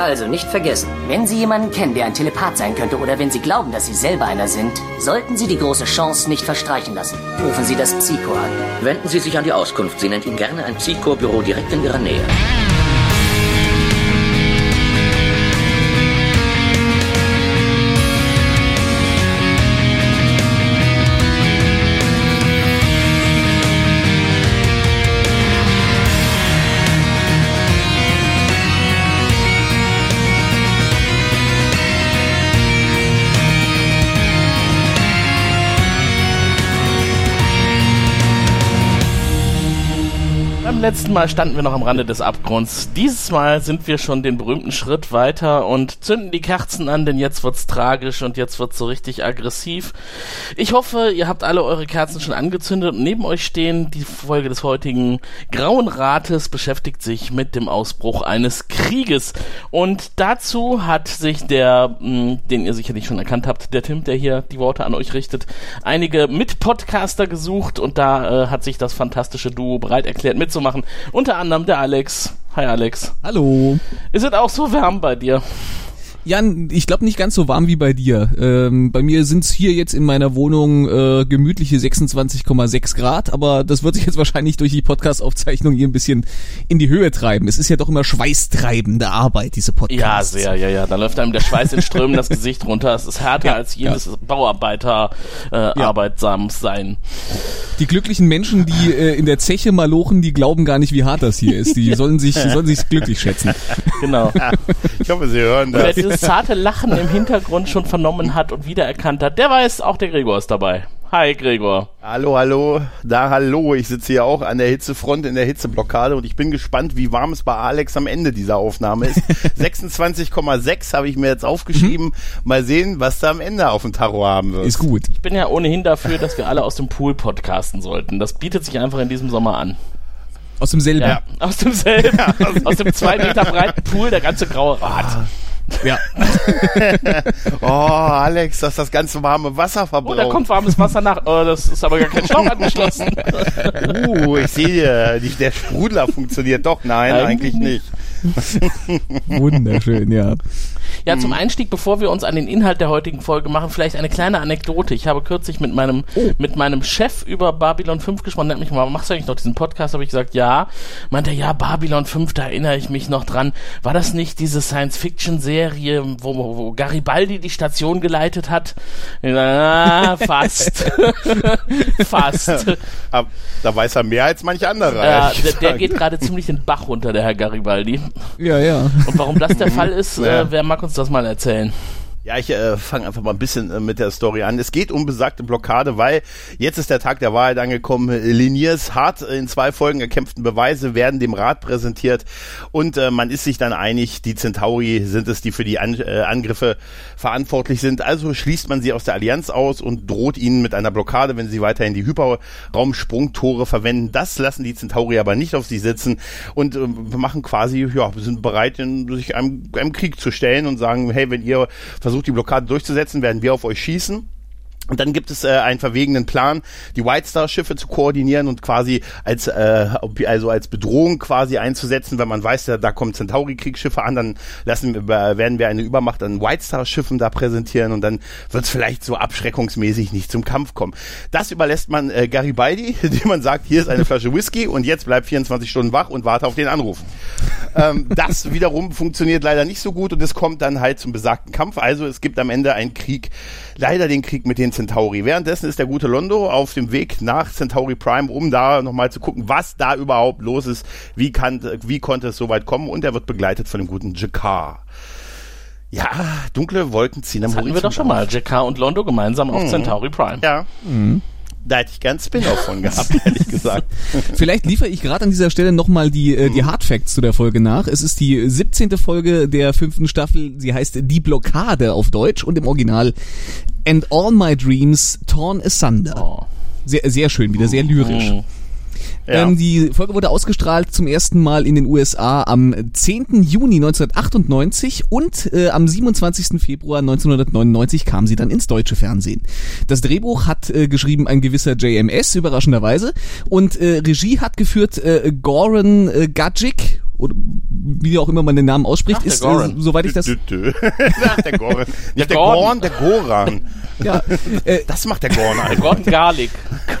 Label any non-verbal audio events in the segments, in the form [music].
Also nicht vergessen, wenn Sie jemanden kennen, der ein Telepath sein könnte oder wenn Sie glauben, dass Sie selber einer sind, sollten Sie die große Chance nicht verstreichen lassen. Rufen Sie das Psycho an. Wenden Sie sich an die Auskunft. Sie nennt Ihnen gerne ein Psycho-Büro direkt in Ihrer Nähe. Letzten Mal standen wir noch am Rande des Abgrunds. Dieses Mal sind wir schon den berühmten Schritt weiter und zünden die Kerzen an, denn jetzt wird's tragisch und jetzt wird's so richtig aggressiv. Ich hoffe, ihr habt alle eure Kerzen schon angezündet und neben euch stehen. Die Folge des heutigen Grauen Rates beschäftigt sich mit dem Ausbruch eines Krieges. Und dazu hat sich der, hm, den ihr sicherlich schon erkannt habt, der Tim, der hier die Worte an euch richtet, einige Mitpodcaster gesucht und da äh, hat sich das fantastische Duo bereit erklärt mitzumachen machen. Unter anderem der Alex. Hi Alex. Hallo. Ist es auch so warm bei dir? Jan, ich glaube nicht ganz so warm wie bei dir. Ähm, bei mir sind es hier jetzt in meiner Wohnung äh, gemütliche 26,6 Grad, aber das wird sich jetzt wahrscheinlich durch die Podcast-Aufzeichnung hier ein bisschen in die Höhe treiben. Es ist ja doch immer schweißtreibende Arbeit, diese Podcasts. Ja, sehr, ja, ja. Da läuft einem der Schweiß in Strömen das Gesicht runter. Es ist härter ja, als jenes ja. Bauarbeiter äh, ja. arbeitsames sein. Die glücklichen Menschen, die äh, in der Zeche malochen, die glauben gar nicht, wie hart das hier ist. Die [laughs] sollen sich, sollen sich glücklich schätzen. Genau. [laughs] Ich hoffe, Sie hören das zarte Lachen im Hintergrund schon vernommen hat und wiedererkannt hat, der weiß, auch der Gregor ist dabei. Hi Gregor. Hallo, hallo. Da hallo. Ich sitze hier auch an der Hitzefront in der Hitzeblockade und ich bin gespannt, wie warm es bei Alex am Ende dieser Aufnahme ist. [laughs] 26,6 habe ich mir jetzt aufgeschrieben. Mhm. Mal sehen, was da am Ende auf dem Tarot haben wird. Ist gut. Ich bin ja ohnehin dafür, dass wir alle aus dem Pool podcasten sollten. Das bietet sich einfach in diesem Sommer an. Aus demselben? Ja, aus demselben. [laughs] Ja, aus, aus dem zwei Meter breiten Pool, der ganze graue Rad. Ja. [laughs] oh, Alex, das ist das ganze warme Wasser verbraucht. Oh, da kommt warmes Wasser nach. Oh, das ist aber gar kein Schlauch angeschlossen. uh, ich sehe, der Sprudler funktioniert doch. Nein, eigentlich, eigentlich nicht. Wunderschön, ja. Ja, zum mhm. Einstieg, bevor wir uns an den Inhalt der heutigen Folge machen, vielleicht eine kleine Anekdote. Ich habe kürzlich mit meinem, oh. mit meinem Chef über Babylon 5 gesprochen. Der hat mich mal, machst du eigentlich noch diesen Podcast? Habe ich gesagt, ja. Meinte, ja, Babylon 5, da erinnere ich mich noch dran. War das nicht diese Science-Fiction-Serie, wo, wo Garibaldi die Station geleitet hat? Na, fast. [laughs] fast. Aber da weiß er mehr als manch anderer. Ja, der, der geht gerade ziemlich den Bach runter, der Herr Garibaldi. Ja, ja. Und warum das der Fall ist, ja. äh, wer mag uns das mal erzählen? Ja, ich äh, fange einfach mal ein bisschen äh, mit der Story an. Es geht um besagte Blockade, weil jetzt ist der Tag der Wahrheit angekommen. Liniers hart in zwei Folgen erkämpften Beweise werden dem Rat präsentiert und äh, man ist sich dann einig, die Centauri sind es, die für die An äh, Angriffe verantwortlich sind. Also schließt man sie aus der Allianz aus und droht ihnen mit einer Blockade, wenn sie weiterhin die Hyperraumsprungtore verwenden. Das lassen die Centauri aber nicht auf sich sitzen und äh, machen quasi, ja, sind bereit, in, sich einem, einem Krieg zu stellen und sagen, hey, wenn ihr versucht, die Blockade durchzusetzen, werden wir auf euch schießen. Und dann gibt es äh, einen verwegenen Plan, die White Star Schiffe zu koordinieren und quasi als äh, also als Bedrohung quasi einzusetzen, wenn man weiß, da, da kommen Centauri Kriegsschiffe an, dann lassen wir, werden wir eine Übermacht an White Star Schiffen da präsentieren und dann wird es vielleicht so abschreckungsmäßig nicht zum Kampf kommen. Das überlässt man äh, Garibaldi, [laughs] dem man sagt, hier ist eine Flasche Whisky und jetzt bleibt 24 Stunden wach und warte auf den Anruf. ähm, das wiederum funktioniert leider nicht so gut und es kommt dann halt zum besagten Kampf. Also es gibt am Ende einen Krieg, leider den Krieg mit den Centauri. Währenddessen ist der gute Londo auf dem Weg nach Centauri Prime, um da nochmal zu gucken, was da überhaupt los ist, wie, kann, wie konnte es so weit kommen und er wird begleitet von dem guten Jakar. Ja, dunkle Wolken ziehen am das Horizont. Hatten wir doch schon mal, Jakar und Londo gemeinsam auf mhm. Centauri Prime. Ja. Mhm. Da hätte ich gern Spin-off von gehabt, [laughs] ehrlich gesagt. Vielleicht liefere ich gerade an dieser Stelle nochmal die, äh, die Hard Facts zu der Folge nach. Es ist die 17. Folge der fünften Staffel. Sie heißt Die Blockade auf Deutsch und im Original And All My Dreams Torn Asunder. Oh. Sehr, sehr schön, wieder sehr lyrisch. Mhm. Ja. Ähm, die Folge wurde ausgestrahlt zum ersten Mal in den USA am 10. Juni 1998 und äh, am 27. Februar 1999 kam sie dann ins deutsche Fernsehen. Das Drehbuch hat äh, geschrieben ein gewisser JMS, überraschenderweise, und äh, Regie hat geführt äh, Goran äh, Gadzik oder wie auch immer man den Namen ausspricht, Ach, der ist, äh, Goran. soweit ich das, Dö, dö. Ach, der Goran. Nicht der. Gorn, der Goran. ja, äh, Das macht der Gorn eigentlich. Gordon Garlic,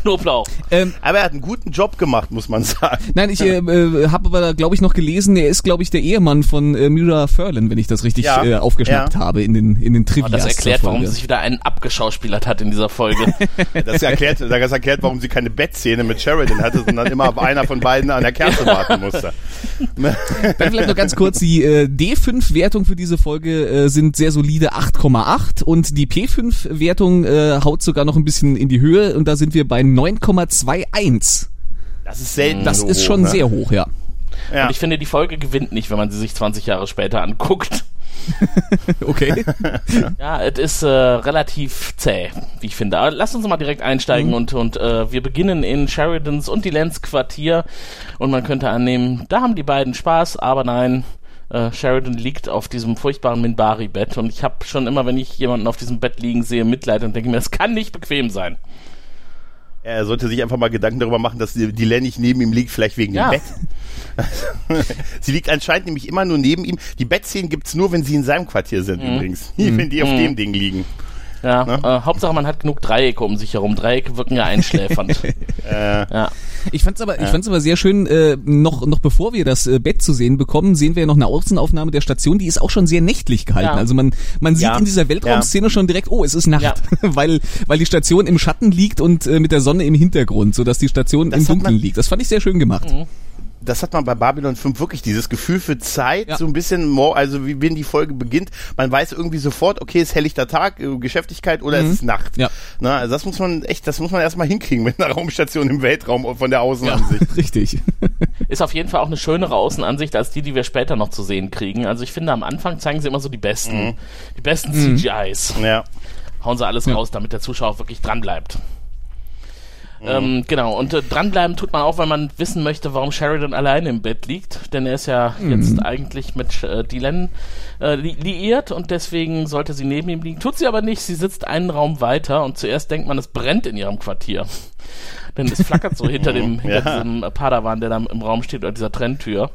Knoblauch. ähm, Aber er hat einen guten Job gemacht, muss man sagen. Nein, ich äh, äh, habe aber, glaube ich, noch gelesen, er ist, glaube ich, der Ehemann von äh, Mira Furlan, wenn ich das richtig Ja, äh, aufgeschnappt ja. habe in den, in den Oh, Trivias. das erklärt, der warum sie sich wieder einen abgeschauspielert hat in dieser Folge. [laughs] Das erklärt, das erklärt, warum sie keine Bettszene mit Sheridan hatte, sondern immer auf einer von beiden an der Kerze warten musste. Dann vielleicht noch ganz kurz, die äh, D5-Wertung für diese Folge äh, sind sehr solide 8,8 und die P5-Wertung äh, haut sogar noch ein bisschen in die Höhe und da sind wir bei 9,21. Das ist selten. Das so ist hoch, schon ne? sehr hoch, ja. Ja. Und ich finde, die Folge gewinnt nicht, wenn man sie sich 20 Jahre später anguckt. [laughs] Okay. Ja, es ist äh, relativ zäh, wie ich finde. Aber lasst uns mal direkt einsteigen und, und äh, wir beginnen in Sheridans und die Lenz Quartier und man könnte annehmen, da haben die beiden Spaß, aber nein, äh, Sheridan liegt auf diesem furchtbaren Minbari-Bett und ich habe schon immer, wenn ich jemanden auf diesem Bett liegen sehe, Mitleid und denke mir, das kann nicht bequem sein. Er sollte sich einfach mal Gedanken darüber machen, dass die, die Len nicht neben ihm liegt, vielleicht wegen Ja. dem Bett. [laughs] sie liegt anscheinend nämlich immer nur neben ihm. Die Bettszenen gibt's nur, wenn sie in seinem Quartier sind Mhm. übrigens. Nie, wenn die auf dem Ding liegen. Ja, Ne? äh, Hauptsache man hat genug Dreiecke um sich herum. Dreiecke wirken ja einschläfernd. [laughs] Äh, ja. Ich fand's aber, ich fand's aber sehr schön, äh, noch, noch bevor wir das äh, Bett zu sehen bekommen, sehen wir ja noch eine Außenaufnahme der Station, die ist auch schon sehr nächtlich gehalten. Ja. Also man, man sieht Ja. in dieser Weltraumszene schon direkt, oh, es ist Nacht, Ja. [laughs] weil, weil die Station im Schatten liegt und äh, mit der Sonne im Hintergrund, sodass die Station Das im Dunkeln man- liegt. Das fand ich sehr schön gemacht. Das hat man bei Babylon 5 wirklich, dieses Gefühl für Zeit, Ja. so ein bisschen, more, also wie wenn die Folge beginnt, man weiß irgendwie sofort, okay, ist helllichter Tag, äh, Geschäftigkeit oder es ist Nacht. Ja. Na, also das muss man echt, das muss man erstmal hinkriegen mit einer Raumstation im Weltraum von der Außenansicht. [laughs] Richtig. [laughs] Ist auf jeden Fall auch eine schönere Außenansicht als die, die wir später noch zu sehen kriegen. Also ich finde, am Anfang zeigen sie immer so die besten, die besten CGIs. Ja. Hauen sie alles raus, damit der Zuschauer auch wirklich dran bleibt. Ähm, genau, und äh, dranbleiben tut man auch, weil man wissen möchte, warum Sheridan alleine im Bett liegt. Denn er ist ja jetzt eigentlich mit äh, Dylan äh, li liiert und deswegen sollte sie neben ihm liegen. Tut sie aber nicht, sie sitzt einen Raum weiter und zuerst denkt man, es brennt in ihrem Quartier. [laughs] Denn es flackert so hinter [laughs] dem hinter Ja. diesem Padawan, der da im Raum steht, oder dieser Trenntür.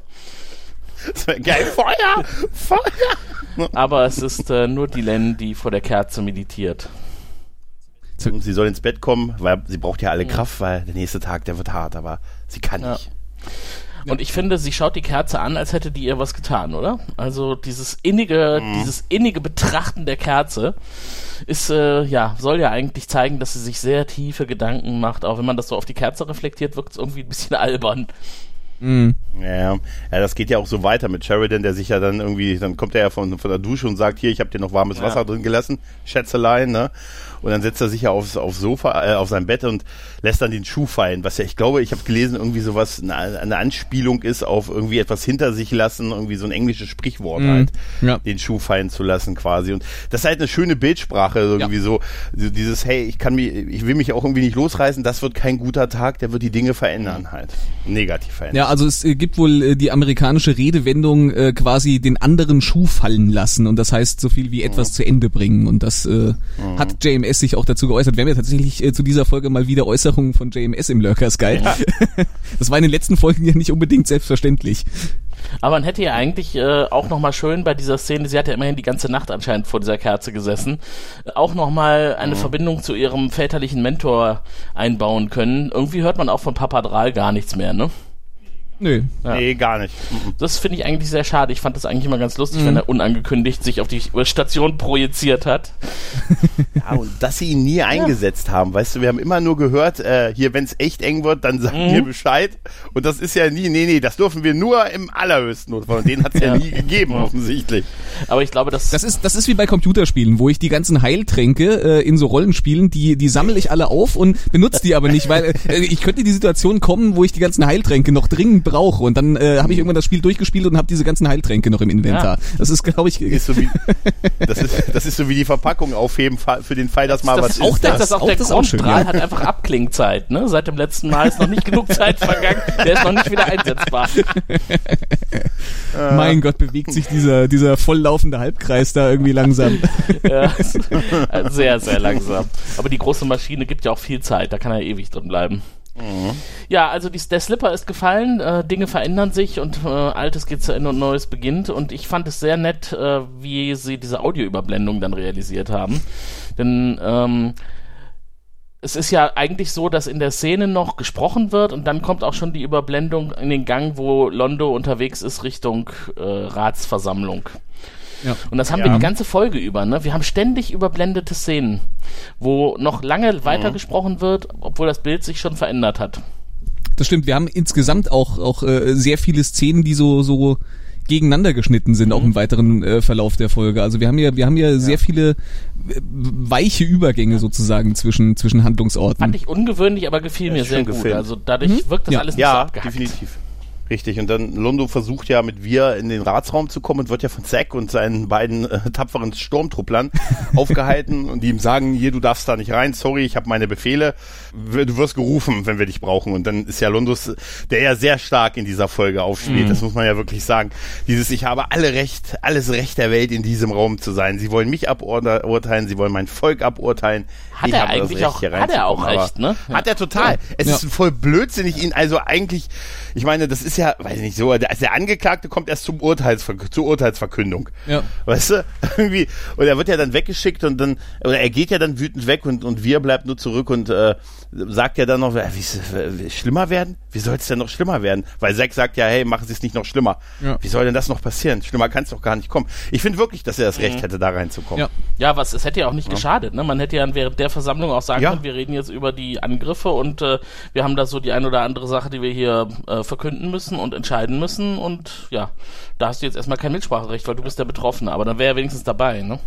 Das Geil, Feuer! [laughs] Feuer! Aber es ist äh, nur Dylan, die vor der Kerze meditiert. Und sie soll ins Bett kommen, weil sie braucht ja alle Kraft, weil der nächste Tag, der wird hart, aber sie kann Ja. nicht. Und ich finde, sie schaut die Kerze an, als hätte die ihr was getan, oder? Also dieses innige, dieses innige Betrachten der Kerze ist, äh, ja, soll ja eigentlich zeigen, dass sie sich sehr tiefe Gedanken macht. Auch wenn man das so auf die Kerze reflektiert, wirkt es irgendwie ein bisschen [laughs] albern. Ja, ja, ja, das geht ja auch so weiter mit Sheridan, der sich ja dann irgendwie, dann kommt er ja von, von der Dusche und sagt, hier, ich habe dir noch warmes Ja. Wasser drin gelassen, Schätzelein, ne? Und dann setzt er sich ja aufs, aufs Sofa, äh, auf sein Bett und lässt dann den Schuh fallen, was ja, ich glaube, ich habe gelesen, irgendwie sowas, eine, eine Anspielung ist auf irgendwie etwas hinter sich lassen, irgendwie so ein englisches Sprichwort Mhm. halt, Ja. den Schuh fallen zu lassen quasi. Und das ist halt eine schöne Bildsprache, irgendwie so, so dieses, hey, ich kann mich, ich will mich auch irgendwie nicht losreißen, das wird kein guter Tag, der wird die Dinge verändern halt. Negativ verändern. Ja, also es äh, gibt wohl äh, die amerikanische Redewendung äh, quasi den anderen Schuh fallen lassen und das heißt so viel wie etwas zu Ende bringen und das äh, hat JMS sich auch dazu geäußert. Wir haben ja tatsächlich äh, zu dieser Folge mal wieder Äußerungen von JMS im Lurkers Guide. [laughs] das war in den letzten Folgen ja nicht unbedingt selbstverständlich. Aber man hätte ja eigentlich äh, auch nochmal schön bei dieser Szene, sie hat ja immerhin die ganze Nacht anscheinend vor dieser Kerze gesessen, auch nochmal eine Verbindung zu ihrem väterlichen Mentor einbauen können. Irgendwie hört man auch von Papa Dral gar nichts mehr, ne? Nö. Ja. Nee, gar nicht. Das finde ich eigentlich sehr schade. Ich fand das eigentlich immer ganz lustig, wenn er unangekündigt sich auf die Station projiziert hat. [laughs] Ja, und dass sie ihn nie eingesetzt haben, weißt du, wir haben immer nur gehört, äh, hier, wenn es echt eng wird, dann sagen wir Bescheid. Und das ist ja nie, nee, nee, das dürfen wir nur im allerhöchsten Notfall. Und den hat es ja. Ja. nie gegeben, offensichtlich. Aber ich glaube, das, Das ist, das ist wie bei Computerspielen, wo ich die ganzen Heiltränke äh, in so Rollenspielen, die, die sammle ich alle auf und benutze die aber nicht, weil äh, ich könnte in die Situation kommen, wo ich die ganzen Heiltränke noch dringend brauche und dann äh, habe ich irgendwann das Spiel durchgespielt und habe diese ganzen Heiltränke noch im Inventar. Das ist, glaube ich, Ist so wie, [laughs] das, ist, das ist so wie die Verpackung aufheben für den Fall, dass mal das was ist auch das. das ist auch der das Grundstrahl ja. hat einfach Abklingzeit, ne? Seit dem letzten Mal ist noch nicht genug Zeit vergangen. Der ist noch nicht wieder einsetzbar. mein Gott, bewegt sich dieser, dieser volllaufende Halbkreis da irgendwie langsam. [laughs] Ja, sehr, sehr langsam. Aber die große Maschine gibt ja auch viel Zeit, da kann er ewig drin bleiben. Ja, also die, der Slipper ist gefallen, äh, Dinge verändern sich und äh, Altes geht zu Ende und Neues beginnt. Und ich fand es sehr nett, äh, wie sie diese Audioüberblendung dann realisiert haben. Denn ähm, es ist ja eigentlich so, dass in der Szene noch gesprochen wird und dann kommt auch schon die Überblendung in den Gang, wo Londo unterwegs ist Richtung äh, Ratsversammlung. Ja. Und das haben Ja. wir die ganze Folge über. Ne? Wir haben ständig überblendete Szenen, wo noch lange weiter gesprochen wird, obwohl das Bild sich schon verändert hat. Das stimmt, wir haben insgesamt auch, auch äh, sehr viele Szenen, die so, so gegeneinander geschnitten sind, auch im weiteren äh, Verlauf der Folge. Also wir haben ja, wir haben ja, sehr viele äh, weiche Übergänge sozusagen zwischen, zwischen Handlungsorten. Fand ich ungewöhnlich, aber gefiel mir ist sehr gut. gefilmt. Also dadurch wirkt das Ja. alles nicht so Ja, abgehackt. definitiv. Richtig, und dann Londo versucht ja mit wir in den Ratsraum zu kommen und wird ja von Zack und seinen beiden äh, tapferen Sturmtrupplern [laughs] aufgehalten und die ihm sagen, hier, du darfst da nicht rein, sorry, ich habe meine Befehle, du wirst gerufen, wenn wir dich brauchen. Und dann ist ja Londus, der ja sehr stark in dieser Folge aufspielt, das muss man ja wirklich sagen. Dieses, ich habe alle Recht, alles Recht der Welt in diesem Raum zu sein. Sie wollen mich aburteilen, sie wollen mein Volk aburteilen. Hat ich er eigentlich Recht, auch- hat er auch recht, ne? Hat er total. Es Ja. ist voll blödsinnig, ihn, also eigentlich, ich meine, das ist ja, weiß ich nicht, so, der, der Angeklagte kommt erst zum Urteilsver zur Urteilsverkündung. Ja. Weißt du? [laughs] Irgendwie, und er wird ja dann weggeschickt und dann, oder er geht ja dann wütend weg und, und wir bleibt nur zurück und äh, sagt ja dann noch, äh, wie, ist es, äh, schlimmer werden? Wie soll es denn noch schlimmer werden? Weil Zack sagt ja, hey, machen Sie es nicht noch schlimmer. Ja. Wie soll denn das noch passieren? Schlimmer kann es doch gar nicht kommen. Ich finde wirklich, dass er das Recht hätte, da reinzukommen. Ja. Ja, was, es hätte ja auch nicht geschadet, ne? Man hätte ja während der Versammlung auch sagen Ja. können, wir reden jetzt über die Angriffe und äh, wir haben da so die ein oder andere Sache, die wir hier äh, verkünden müssen und entscheiden müssen und ja, da hast du jetzt erstmal kein Mitspracherecht, weil du bist der Betroffene, aber dann wäre er wenigstens dabei, ne?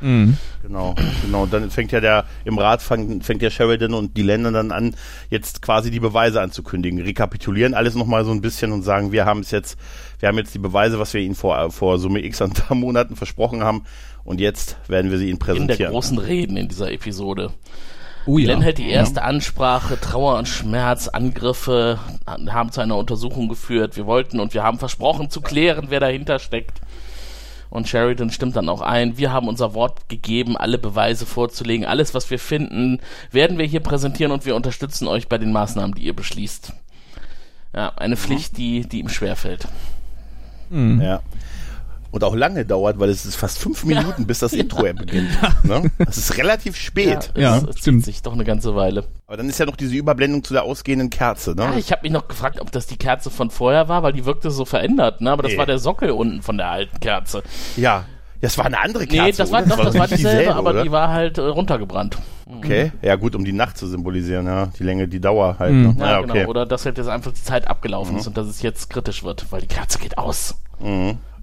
Genau, genau. Und dann fängt ja der, im Rat fängt, fängt ja Sheridan und die Länder dann an, jetzt quasi die Beweise anzukündigen. Rekapitulieren alles nochmal so ein bisschen und sagen, wir haben es jetzt, wir haben jetzt die Beweise, was wir ihnen vor, vor Summe X an Monaten versprochen haben. Und jetzt werden wir sie ihnen In der präsentieren. großen Reden in dieser Episode. Oh ja. Glenn hält die erste Ansprache, Trauer und Schmerz, Angriffe haben zu einer Untersuchung geführt. Wir wollten und wir haben versprochen zu klären, wer dahinter steckt. Und Sheridan stimmt dann auch ein. Wir haben unser Wort gegeben, alle Beweise vorzulegen. Alles, was wir finden, werden wir hier präsentieren und wir unterstützen euch bei den Maßnahmen, die ihr beschließt. Ja, eine Pflicht, die, die ihm schwerfällt. Ja. Und auch lange dauert, weil es ist fast fünf Minuten, bis das [laughs] Intro beginnt. Ne? Das ist relativ spät. Ja, es, es zieht stimmt. sich doch eine ganze Weile. Aber dann ist ja noch diese Überblendung zu der ausgehenden Kerze. Ne? Ja, ich habe mich noch gefragt, ob das die Kerze von vorher war, weil die wirkte so verändert, ne? Aber das Nee. war der Sockel unten von der alten Kerze. ja. Das war eine andere Kerze. Nee, das war oder? doch, das war nicht dieselbe, aber oder? die war halt äh, runtergebrannt. Okay, ja gut, um die Nacht zu symbolisieren, ja. Die Länge, die Dauer halt. Ne? Ja, Ja, genau. okay. Oder dass halt jetzt einfach die Zeit abgelaufen ist und dass es jetzt kritisch wird, weil die Kerze geht aus.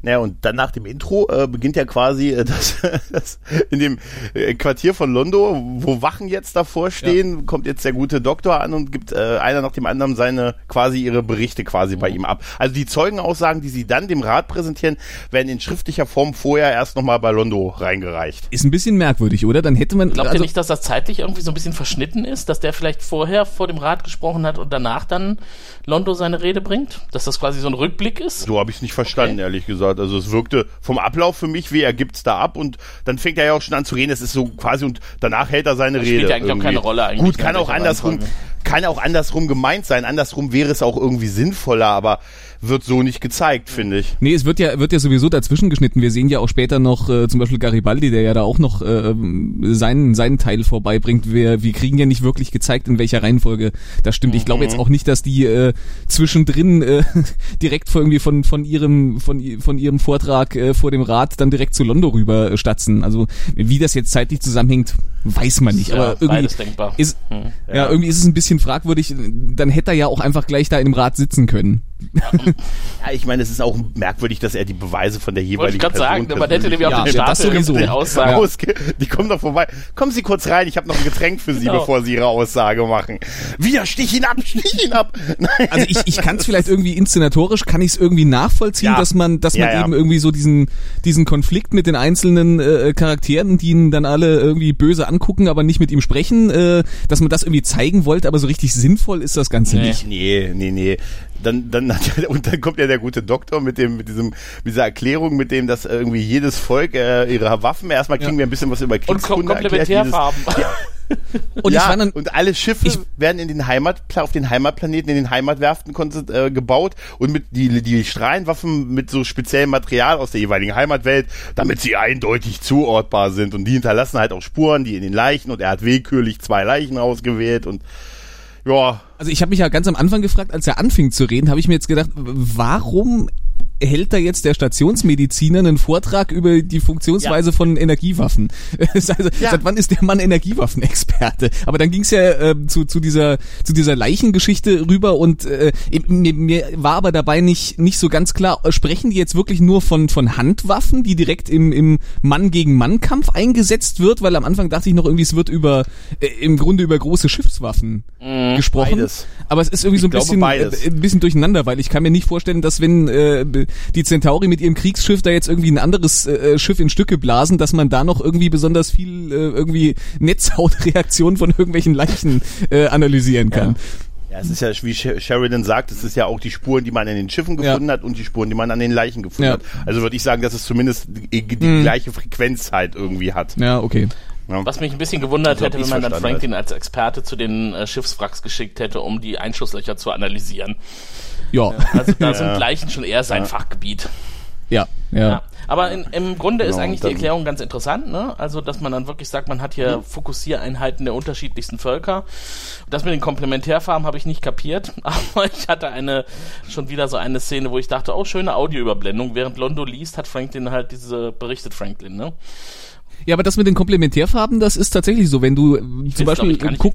Naja, und dann nach dem Intro äh, beginnt ja quasi äh, [laughs] das, das in dem äh, Quartier von Londo, wo Wachen jetzt davor stehen, kommt jetzt der gute Doktor an und gibt äh, einer nach dem anderen seine quasi ihre Berichte quasi bei ihm ab. Also die Zeugenaussagen, die sie dann dem Rat präsentieren, werden in schriftlicher Form vorher erst nochmal bei Londo reingereicht. Ist ein bisschen merkwürdig, oder? Dann hätte man. Glaubt also, ihr nicht, dass das zeitlich irgendwie so ein bisschen verschnitten ist, dass der vielleicht vorher vor dem Rat gesprochen hat und danach dann Londo seine Rede bringt? Dass das quasi so ein Rückblick ist? So habe ich es nicht verstanden, ehrlich gesagt. Also es wirkte vom Ablauf für mich, wie er gibt's da ab und dann fängt er ja auch schon an zu reden. Es ist so quasi und danach hält er seine Das Rede. spielt ja eigentlich auch irgendwie. keine Rolle eigentlich, Gut, kann auch andersrum, kann auch andersrum gemeint sein. Andersrum wäre es auch irgendwie sinnvoller, aber wird so nicht gezeigt, finde ich. Nee, es wird ja, wird ja sowieso dazwischen geschnitten. Wir sehen ja auch später noch äh, zum Beispiel Garibaldi, der ja da auch noch äh, seinen, seinen Teil vorbeibringt. Wir, wir kriegen ja nicht wirklich gezeigt, in welcher Reihenfolge das stimmt. Ich glaube jetzt auch nicht, dass die äh, zwischendrin äh, [laughs] direkt vor irgendwie von, von ihrem, von, von ihrem Vortrag äh, vor dem Rat dann direkt zu Londo rüber äh, statzen. Also wie das jetzt zeitlich zusammenhängt, weiß man nicht. Ja, Aber irgendwie beides denkbar. ist, ja. irgendwie ist es ein bisschen fragwürdig. Dann hätte er ja auch einfach gleich da in dem Rat sitzen können. Ja, ich meine, es ist auch merkwürdig, dass er die Beweise von der Wollte jeweiligen ich gerade sagen, Person man hätte nämlich auch Ja, den Stapel sowieso. die Aussage. Ausge die kommen doch vorbei. Kommen Sie kurz rein, ich habe noch ein Getränk für Sie, Genau. bevor Sie Ihre Aussage machen. Wieder stich ihn ab, stich ihn ab. Nein. Also ich, ich kann es vielleicht irgendwie inszenatorisch, kann ich es irgendwie nachvollziehen, Ja. dass man, dass man Ja, ja. eben irgendwie so diesen, diesen Konflikt mit den einzelnen äh, Charakteren, die ihn dann alle irgendwie böse angucken, aber nicht mit ihm sprechen, äh, dass man das irgendwie zeigen wollte, aber so richtig sinnvoll ist das Ganze Nee. nicht. Nee, nee, nee. Dann, dann hat ja, [laughs] und dann kommt ja der gute Doktor mit dem, mit diesem, mit dieser Erklärung, mit dem, dass irgendwie jedes Volk äh, ihre Waffen, erstmal kriegen wir ein bisschen was über Und Kriegskunde erklärt. Jedes, Komplementärfarben. [laughs] Und ja, ich war dann, und alle Schiffe ich- werden in den Heimat, auf den Heimatplaneten, in den Heimatwerften äh, gebaut und mit die, die Strahlenwaffen mit so speziellem Material aus der jeweiligen Heimatwelt, damit sie eindeutig zuortbar sind. Und die hinterlassen halt auch Spuren, die in den Leichen und er hat willkürlich zwei Leichen ausgewählt und ja, also ich habe mich ja ganz am Anfang gefragt, als er anfing zu reden, habe ich mir jetzt gedacht, warum hält da jetzt der Stationsmediziner einen Vortrag über die Funktionsweise von Energiewaffen? [laughs] also, Ja. Seit wann ist der Mann Energiewaffenexperte? Aber dann ging es ja äh, zu, zu dieser zu dieser Leichengeschichte rüber und äh, mir, mir war aber dabei nicht nicht so ganz klar, sprechen die jetzt wirklich nur von von Handwaffen, die direkt im im Mann gegen Mann Kampf eingesetzt wird, weil am Anfang dachte ich noch irgendwie es wird über äh, im Grunde über große Schiffswaffen gesprochen. Beides. Aber es ist irgendwie so ein bisschen äh, ein bisschen durcheinander, weil ich kann mir nicht vorstellen, dass wenn äh, die Centauri mit ihrem Kriegsschiff da jetzt irgendwie ein anderes äh, Schiff in Stücke blasen, dass man da noch irgendwie besonders viel äh, irgendwie Netzhautreaktionen von irgendwelchen Leichen äh, analysieren kann. Ja, es ist ja, wie Sh- Sheridan sagt, es ist ja auch die Spuren, die man an den Schiffen gefunden Ja. hat und die Spuren, die man an den Leichen gefunden Ja. hat. Also würde ich sagen, dass es zumindest die, die gleiche Frequenz halt irgendwie hat. Ja, okay. Ja. Was mich ein bisschen gewundert So hab hätte, wenn man dann Franklin als Experte zu den äh, Schiffswracks geschickt hätte, um die Einschusslöcher zu analysieren. Ja, Also da sind [laughs] Leichen schon eher sein Fachgebiet. ja, ja. Ja. Aber in, im Grunde ist Genau, eigentlich und die Erklärung ganz interessant, ne? Also, dass man dann wirklich sagt, man hat hier Fokussiereinheiten der unterschiedlichsten Völker. Das mit den Komplementärfarben habe ich nicht kapiert, [laughs] aber ich hatte eine, schon wieder so eine Szene, wo ich dachte, oh, schöne Audioüberblendung. Während Londo liest, hat Franklin halt diese, berichtet Franklin, ne? Ja, aber das mit den Komplementärfarben, das ist tatsächlich so, wenn du äh, zum Beispiel ich, gar nicht guck.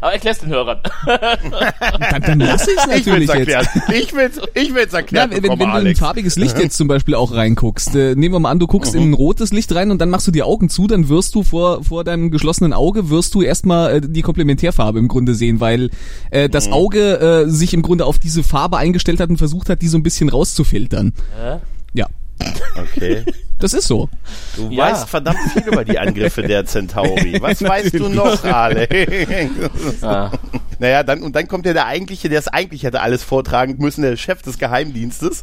Aber erklär's den Hörern. [laughs] dann, dann lass ich [laughs] Ich will's natürlich jetzt. Ich will's, ich will's Ja, erklären. wenn, wenn bekommen, du in ein Alex. farbiges Licht jetzt zum Beispiel auch reinguckst, äh, nehmen wir mal an, du guckst in ein rotes Licht rein und dann machst du die Augen zu, dann wirst du vor, vor deinem geschlossenen Auge, wirst du erstmal äh, die Komplementärfarbe im Grunde sehen, weil äh, das Auge äh, sich im Grunde auf diese Farbe eingestellt hat und versucht hat, die so ein bisschen rauszufiltern. Ja, Okay. das ist so. Du Ja. weißt verdammt viel über die Angriffe der Centauri. Was [laughs] weißt du noch, Alex? Ah. Naja, dann, und dann kommt ja der eigentliche, der es eigentlich hätte alles vortragen müssen, der Chef des Geheimdienstes,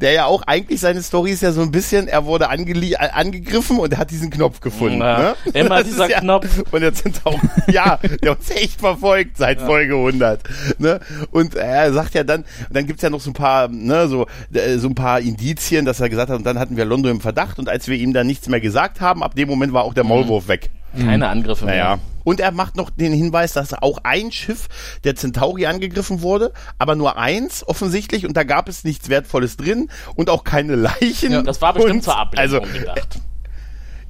der ja auch eigentlich seine Story ist ja so ein bisschen, er wurde äh, angegriffen und er hat diesen Knopf gefunden. Na, ne? immer Das dieser ja, Knopf. Und der Centauri, ja, der uns echt verfolgt seit Folge 100. Ne? Und er sagt ja dann, dann gibt's ja noch so ein paar, ne, so, äh, so ein paar Indizien, dass er gesagt hat, und dann hatten wir London im Verdacht und als wir ihm dann nichts mehr gesagt haben, ab dem Moment war auch der Maulwurf weg. Keine Angriffe mehr. Naja. Und er macht noch den Hinweis, dass auch ein Schiff der Centauri angegriffen wurde, aber nur eins offensichtlich und da gab es nichts Wertvolles drin und auch keine Leichen. Das war bestimmt und, zur Ablenkung also, gedacht.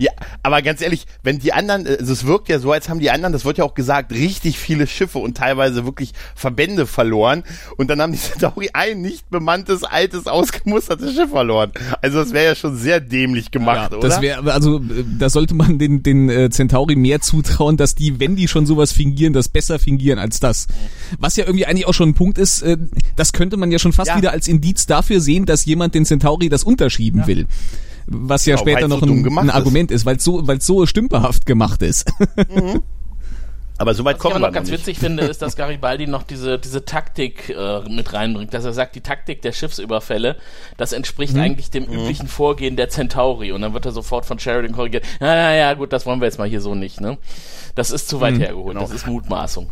Ja, aber ganz ehrlich, wenn die anderen, also es wirkt ja so, als haben die anderen, das wird ja auch gesagt, richtig viele Schiffe und teilweise wirklich Verbände verloren. Und dann haben die [laughs] Centauri ein nicht bemanntes, altes, ausgemustertes Schiff verloren. Also das wäre ja schon sehr dämlich gemacht, oder? Das wäre, also äh, da sollte man den, den äh, Centauri mehr zutrauen, dass die, wenn die schon sowas fingieren, das besser fingieren als das. Was ja irgendwie eigentlich auch schon ein Punkt ist, äh, das könnte man ja schon fast Ja. wieder als Indiz dafür sehen, dass jemand den Centauri das unterschieben will. Was ja Genau, später noch so ein, ein. Argument ist, weil es so, weil's so stümperhaft gemacht ist. aber so weit Was ich kommen aber wir noch ganz noch nicht. witzig finde, ist, dass Garibaldi noch diese, diese Taktik äh, mit reinbringt, dass er sagt, die Taktik der Schiffsüberfälle, das entspricht Mhm. eigentlich dem üblichen Vorgehen der Centauri. Und dann wird er sofort von Sheridan korrigiert. Ja, ja, ja, gut, das wollen wir jetzt mal hier so nicht, ne? Das ist zu weit Mhm. hergeholt, Genau. das ist Mutmaßung.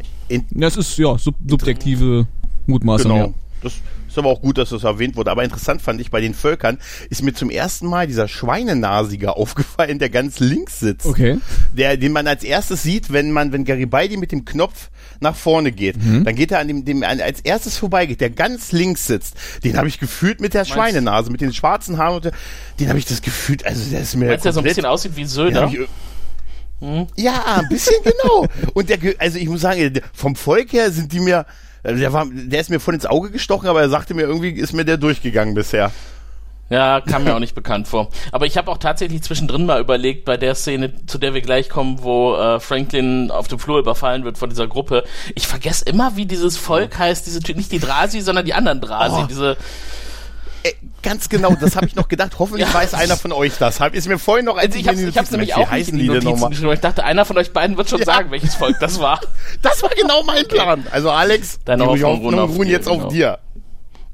Das ist ja sub subjektive Mutmaßung. Genau. Ja. Das ist aber auch gut, dass das erwähnt wurde. Aber interessant fand ich bei den Völkern, ist mir zum ersten Mal dieser Schweinenasiger [laughs] aufgefallen, der ganz links sitzt. Okay. Der, den man als erstes sieht, wenn man, wenn Garibaldi mit dem Knopf nach vorne geht. Mhm. Dann geht er an dem, dem an, als erstes vorbeigeht, der ganz links sitzt. Den habe ich gefühlt mit der Schweinenase, mit den schwarzen Haaren und der, den habe ich das gefühlt, also der ist mir Meinst du, der so ein bisschen aussieht wie Söder? hab ich, ja, ein bisschen genau. Und der, also ich muss sagen, vom Volk her sind die mir, der war, der ist mir voll ins Auge gestochen, aber er sagte mir irgendwie, ist mir der durchgegangen bisher. Ja, kam mir auch nicht bekannt vor. Aber ich habe auch tatsächlich zwischendrin mal überlegt, bei der Szene, zu der wir gleich kommen, wo äh, Franklin auf dem Flur überfallen wird von dieser Gruppe. Ich vergesse immer, wie dieses Volk heißt, diese nicht die Drasi, sondern die anderen Drasi. Oh. Diese, Äh, ganz genau, das habe ich noch gedacht. Hoffentlich Ja. weiß einer von euch das. Hab, ist mir vorhin noch, als also ich ich hab's nämlich auch nicht heißen in die Notizen geschrieben. Ich dachte, einer von euch beiden wird schon Ja. sagen, welches Volk das war. [laughs] Das war genau mein Plan. Also Alex, Deine die Hoffnung ruhen jetzt genau. auf dir.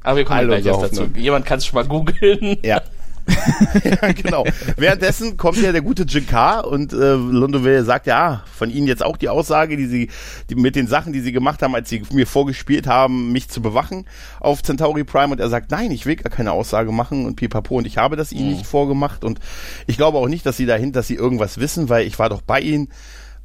Aber wir kommen Alle gleich erst dazu. Jemand kann es schon mal googeln. Ja. [laughs] [laughs] ja, genau. Währenddessen kommt ja der gute Jakar und äh, Londoville sagt ja von Ihnen jetzt auch die Aussage, die Sie die, mit den Sachen, die Sie gemacht haben, als Sie mir vorgespielt haben, mich zu bewachen auf Centauri Prime. Und er sagt, nein, ich will gar keine Aussage machen und pipapo und ich habe das Ihnen mhm. nicht vorgemacht und ich glaube auch nicht, dass Sie dahinter, dass Sie irgendwas wissen, weil ich war doch bei Ihnen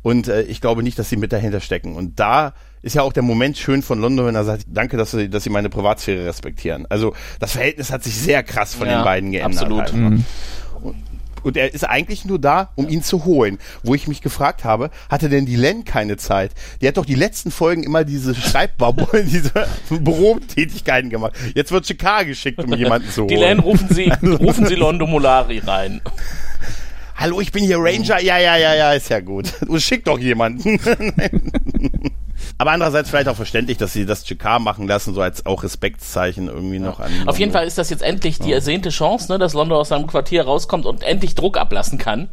und äh, ich glaube nicht, dass Sie mit dahinter stecken. Und da ist ja auch der Moment schön von London, wenn er sagt, danke, dass sie, dass sie meine Privatsphäre respektieren. Also das Verhältnis hat sich sehr krass von ja, den beiden geändert. Absolut. Halt. Mhm. Und, und er ist eigentlich nur da, um ihn zu holen. Wo ich mich gefragt habe, hatte denn die Len keine Zeit? Die hat doch die letzten Folgen immer diese Schreibbabel, [laughs] diese Bürotätigkeiten gemacht. Jetzt wird Chicago geschickt, um jemanden zu holen. Die Len rufen sie, [laughs] rufen sie Londo Molari rein. Hallo, ich bin hier Ranger. Ja, ja, ja, ja, ist ja gut. Schick doch jemanden. [laughs] Aber andererseits vielleicht auch verständlich, dass sie das Chikar machen lassen, so als auch Respektszeichen irgendwie noch an. Auf jeden Fall ist das jetzt endlich die ersehnte Chance, ne, dass London aus seinem Quartier rauskommt und endlich Druck ablassen kann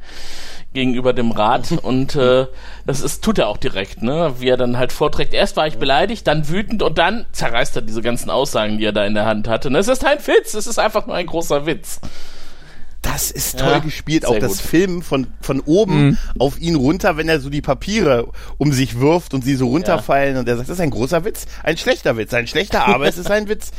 gegenüber dem Rat [laughs] und äh, das ist tut er auch direkt, ne, wie er dann halt vorträgt. Erst war ich beleidigt, dann wütend und dann zerreißt er diese ganzen Aussagen, die er da in der Hand hatte. Ne? Es ist ein Witz, es ist einfach nur ein großer Witz das ist toll ja, gespielt. Auch das gut. Filmen von, von oben mhm. auf ihn runter, wenn er so die Papiere um sich wirft und sie so runterfallen ja. und er sagt, das ist ein großer Witz, ein schlechter Witz, ein schlechter, [laughs] aber es ist ein Witz.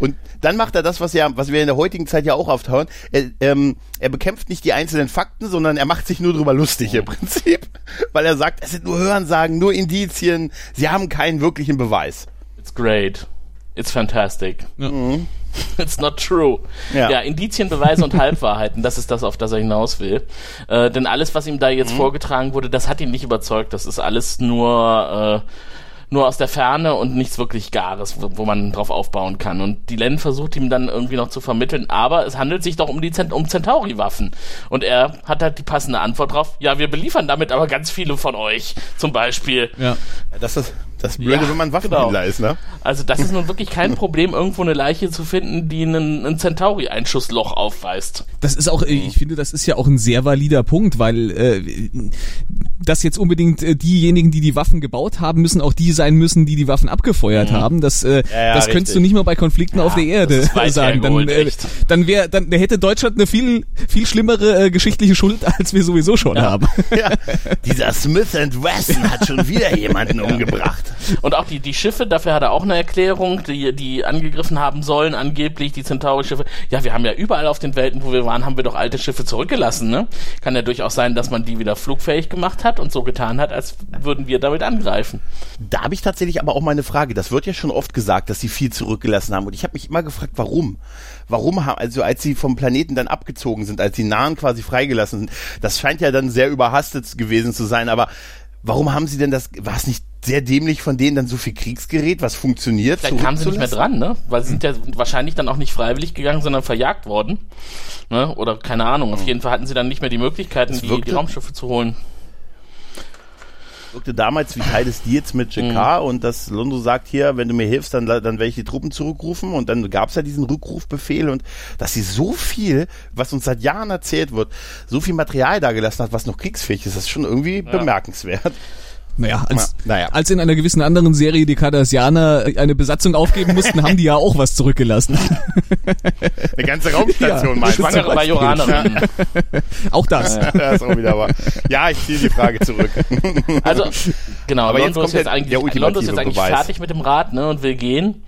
Und dann macht er das, was ja, was wir in der heutigen Zeit ja auch oft hören. Er, ähm, er bekämpft nicht die einzelnen Fakten, sondern er macht sich nur drüber lustig im Prinzip, [laughs] weil er sagt, es sind nur Hörensagen, nur Indizien, sie haben keinen wirklichen Beweis. It's great. It's fantastic. Ja. Mhm. [laughs] It's not true. Ja. ja, Indizien, Beweise und Halbwahrheiten, das ist das, auf das er hinaus will. Äh, denn alles, was ihm da jetzt mhm. vorgetragen wurde, das hat ihn nicht überzeugt. Das ist alles nur, äh, nur aus der Ferne und nichts wirklich Gares, wo, wo man drauf aufbauen kann. Und die Len versucht ihm dann irgendwie noch zu vermitteln, aber es handelt sich doch um die Zent um Centauri-Waffen. Und er hat halt die passende Antwort drauf. Ja, wir beliefern damit aber ganz viele von euch, zum Beispiel. Ja, das ist das Blöde, ja, wenn man Waffenhändler genau. ist, ne? Also das ist nun wirklich kein [laughs] Problem, irgendwo eine Leiche zu finden, die einen, ein Centauri-Einschussloch aufweist. Das ist auch, ich finde, das ist ja auch ein sehr valider Punkt, weil äh, dass jetzt unbedingt äh, diejenigen, die die Waffen gebaut haben, müssen auch die sein müssen, die die Waffen abgefeuert mhm. haben. Das, äh, ja, ja, das könntest du nicht mal bei Konflikten auf der Erde sagen. Dann, äh, dann wäre, dann hätte Deutschland eine viel, viel schlimmere äh, geschichtliche Schuld, [laughs] als wir sowieso schon haben. Ja. [laughs] Dieser Smith Wesson hat schon wieder jemanden umgebracht. Und auch die, die Schiffe, dafür hat er auch eine Erklärung, die, die angegriffen haben sollen, angeblich, die Centauri-Schiffe. Ja, wir haben ja überall auf den Welten, wo wir waren, haben wir doch alte Schiffe zurückgelassen, ne? Kann ja durchaus sein, dass man die wieder flugfähig gemacht hat und so getan hat, als würden wir damit angreifen. Da habe ich tatsächlich aber auch mal eine Frage. Das wird ja schon oft gesagt, dass sie viel zurückgelassen haben. Und ich habe mich immer gefragt, warum? Warum haben, also als sie vom Planeten dann abgezogen sind, als die Nahen quasi freigelassen sind, das scheint ja dann sehr überhastet gewesen zu sein, aber warum haben sie denn das, war es nicht sehr dämlich von denen dann so viel Kriegsgerät, was funktioniert. Vielleicht kamen sie nicht mehr dran, ne? Weil sie sind ja wahrscheinlich dann auch nicht freiwillig gegangen, sondern verjagt worden. Ne? Oder keine Ahnung. Auf hm. jeden Fall hatten sie dann nicht mehr die Möglichkeiten, die, die Raumschiffe zu holen wirkte damals wie Teil des Deals mit JK mhm. und dass Londo sagt hier, wenn du mir hilfst, dann, dann werde ich die Truppen zurückrufen und dann gab es ja diesen Rückrufbefehl und dass sie so viel, was uns seit Jahren erzählt wird, so viel Material da gelassen hat, was noch kriegsfähig ist, das ist schon irgendwie ja. bemerkenswert. Naja, als, naja. als in einer gewissen anderen Serie die Cardassianer eine Besatzung aufgeben mussten, haben die ja auch was zurückgelassen. [laughs] Eine ganze Raumstation, ja, mein Schwangere Majoranerin. [laughs] auch das. Ja, ja. ist auch wieder wahr. Ja, ich ziehe die Frage zurück. Also, genau, aber Londo ist jetzt eigentlich, Londo ist jetzt eigentlich fertig mit dem Rad ne, und will gehen.